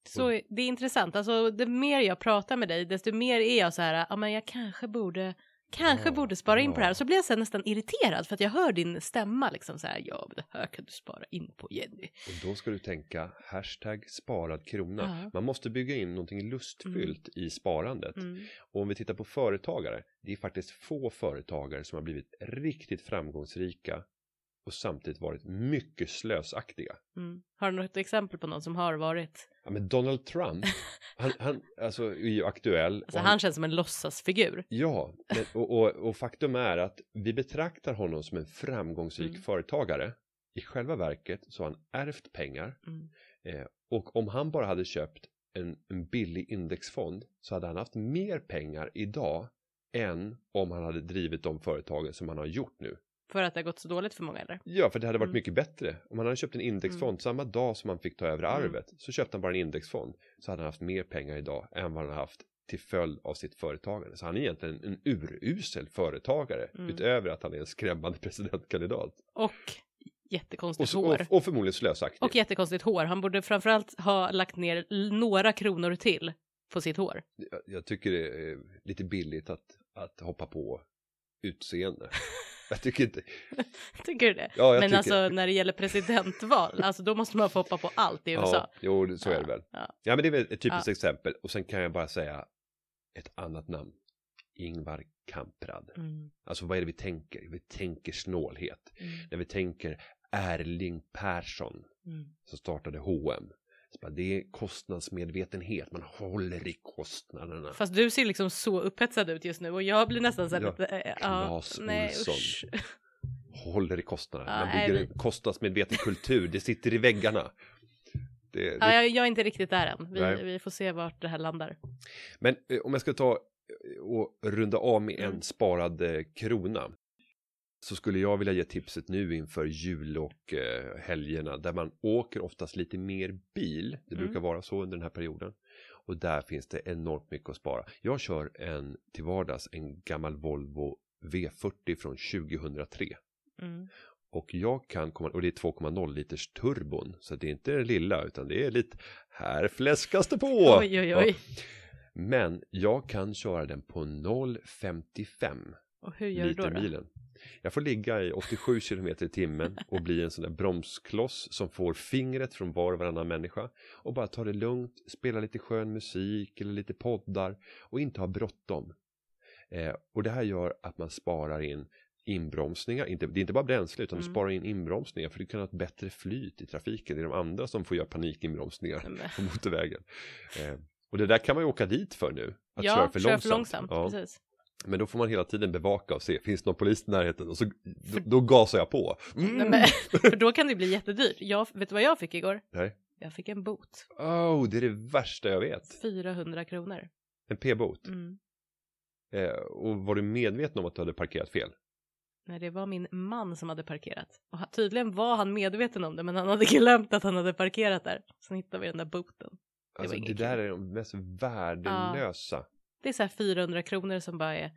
Så det är intressant, alltså det mer jag pratar med dig, desto mer är jag så här, ja men jag kanske borde, kanske borde spara in på det här. Så blir jag sen nästan irriterad för att jag hör din stämma liksom så här, ja men det här kan du spara in på Jenny. Och då ska du tänka hashtag sparad krona. Ja. Man måste bygga in någonting lustfyllt i sparandet. Mm. Och om vi tittar på företagare, det är faktiskt få företagare som har blivit riktigt framgångsrika och samtidigt varit mycket slösaktiga. Mm. Har du något exempel på någon som har varit, Ja, men Donald Trump, han, han alltså, är ju aktuell. alltså och han känns som en låtsasfigur. Ja, men, och, och, och faktum är att vi betraktar honom som en framgångsrik Mm. företagare. I själva verket så har han ärvt pengar Mm. eh, och om han bara hade köpt en, en billig indexfond så hade han haft mer pengar idag än om han hade drivit de företagen som han har gjort nu. För att det har gått så dåligt för många eller? Ja, för det hade varit Mm. mycket bättre. Om han hade köpt en indexfond samma dag som han fick ta över Mm. arvet så köpte han bara en indexfond så hade han haft mer pengar idag än vad han har haft till följd av sitt företagande. Så han är egentligen en urusel företagare Mm. utöver att han är en skrämmande presidentkandidat. Och Och, jättekonstigt så, hår. och, och förmodligen slösaktig. Och jättekonstigt hår. Han borde framförallt ha lagt ner några kronor till på sitt hår. Jag, jag tycker det är lite billigt att, att hoppa på utseende. jag tycker inte... Tycker du det? Ja, jag Men tycker... alltså när det gäller presidentval, alltså då måste man få hoppa på allt i USA. Ja, jo, så är det Ja, väl. ja. Ja, men det är väl ett typiskt exempel. Och sen kan jag bara säga ett annat namn. Ingvar Kamprad. Mm, Alltså vad är det vi tänker? Vi tänker snålhet. mm, När vi tänker Erling Persson mm. som startade H&M. Bara, det är kostnadsmedvetenhet, man håller i kostnaderna. Fast du ser liksom så upphetsad ut just nu och jag blir nästan så här Ja, lite... äh, Claes nej, Olsson. usch. Håller i kostnaderna. Ja, man bygger en kostnadsmedveten kultur, det sitter i väggarna. Det, Ja, det, jag, jag är inte riktigt där än. Vi, Nej. vi får se vart det här landar. Men eh, om jag ska ta eh, och runda av med en Mm. sparad eh, krona. Så skulle jag vilja ge tipset nu inför jul och eh, helgerna där man åker oftast lite mer bil. Det Mm. brukar vara så under den här perioden. Och där finns det enormt mycket att spara. Jag kör en till vardags en gammal Volvo V40 från 2003. Mm. Och jag kan komma, och det är 2,0 liters turbon. Så det är inte det lilla utan det är lite, här fläskas det på! Oj, oj, Ja. oj. Men jag kan köra den på 0,55 Och hur gör du då? milen. Jag får ligga i 87 km i timmen och bli en sån där bromskloss som får fingret från var och varannan människa och bara ta det lugnt, spela lite skön musik eller lite poddar och inte ha bråttom. Eh, och det här gör att man sparar in inbromsningar, inte, det är inte bara bränsle utan du Mm. sparar in inbromsningar för du kan ha ett bättre flyt i trafiken. Det är de andra som får göra panikinbromsningar på motorvägen. Eh, och det där kan man ju åka dit för nu. Att ja, köra för långsamt. för långsamt. Ja. Precis. Men då får man hela tiden bevaka och se, finns det någon polis i närheten? Och så, då, då gasar jag på. Mm. Men, för då kan det bli jättedyrt. Jag, vet du vad jag fick igår? Nej. Jag fick en bot. Oh, det är det värsta jag vet. 400 kronor. En p-bot. Mm. Eh, och var du medveten om att du hade parkerat fel? Nej, det var min man som hade parkerat. Och tydligen var han medveten om det, men han hade glömt att han hade parkerat där. Sen hittade vi den där boten. var Alltså, det där är de mest värdelösa. Det är så här 400 kronor som bara är...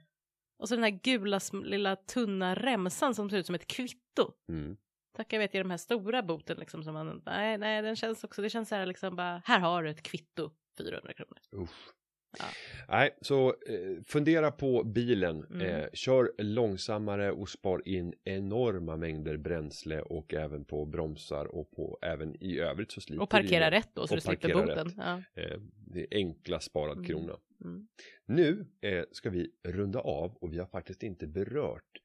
Och så den här gula lilla tunna remsan som ser ut som ett kvitto. Mm. Tack jag vet i de här stora boten liksom som man... Nej, nej, den känns också... Det känns så här liksom bara... Här har du ett kvitto. 400 kronor. Usch. Ja. Nej, så eh, fundera på bilen. Mm. Eh, kör långsammare och spar in enorma mängder bränsle och även på bromsar och på även i övrigt så sliter Och parkera rätt då så du slipper boten. Ja. Eh, det är enkla sparad Mm. krona. Mm. Nu eh, ska vi runda av och vi har faktiskt inte berört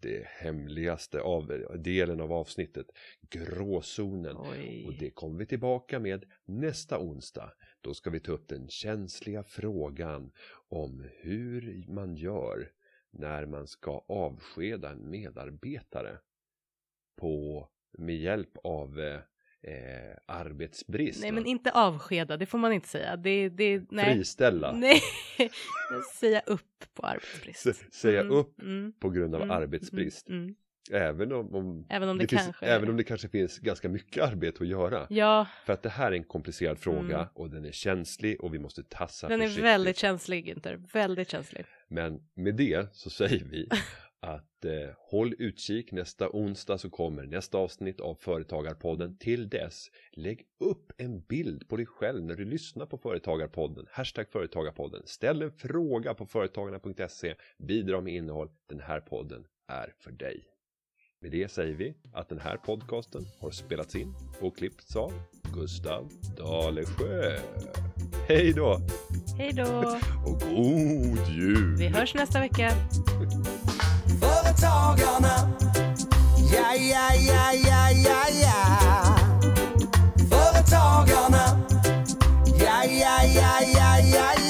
det hemligaste av delen av avsnittet, gråzonen. Och Oj. det kommer vi tillbaka med nästa onsdag. Då ska vi ta upp den känsliga frågan om hur man gör när man ska avskeda en medarbetare på, med hjälp av eh, eh, arbetsbrist. Nej men inte avskeda, det får man inte säga. Det, det, nej. Friställa. Nej, säga upp på arbetsbrist. S- säga Mm, upp mm, på grund av mm, arbetsbrist. Mm, mm. Även om, om Även om det, finns, kanske... även om det kanske finns ganska mycket arbete att göra. Ja, För att det här är en komplicerad fråga Mm. och den är känslig och vi måste tassa den är försiktigt. väldigt känslig Günther. Väldigt känslig. Men med det så säger vi att eh, håll utkik nästa onsdag så kommer nästa avsnitt av Företagarpodden. Till dess, lägg upp en bild på dig själv när du lyssnar på Företagarpodden. Hashtag Företagarpodden. Ställ en fråga på företagarna.se. Bidra med innehåll. Den här podden är för dig. Med det säger vi att den här podcasten har spelats in och klippts av Gustav Dalesjö. Hej då Hej då! och god jul! Vi hörs nästa vecka. Företagarna. Ja, ja, ja, ja, ja, ja. Företagarna. Ja, ja, ja, ja, ja, ja.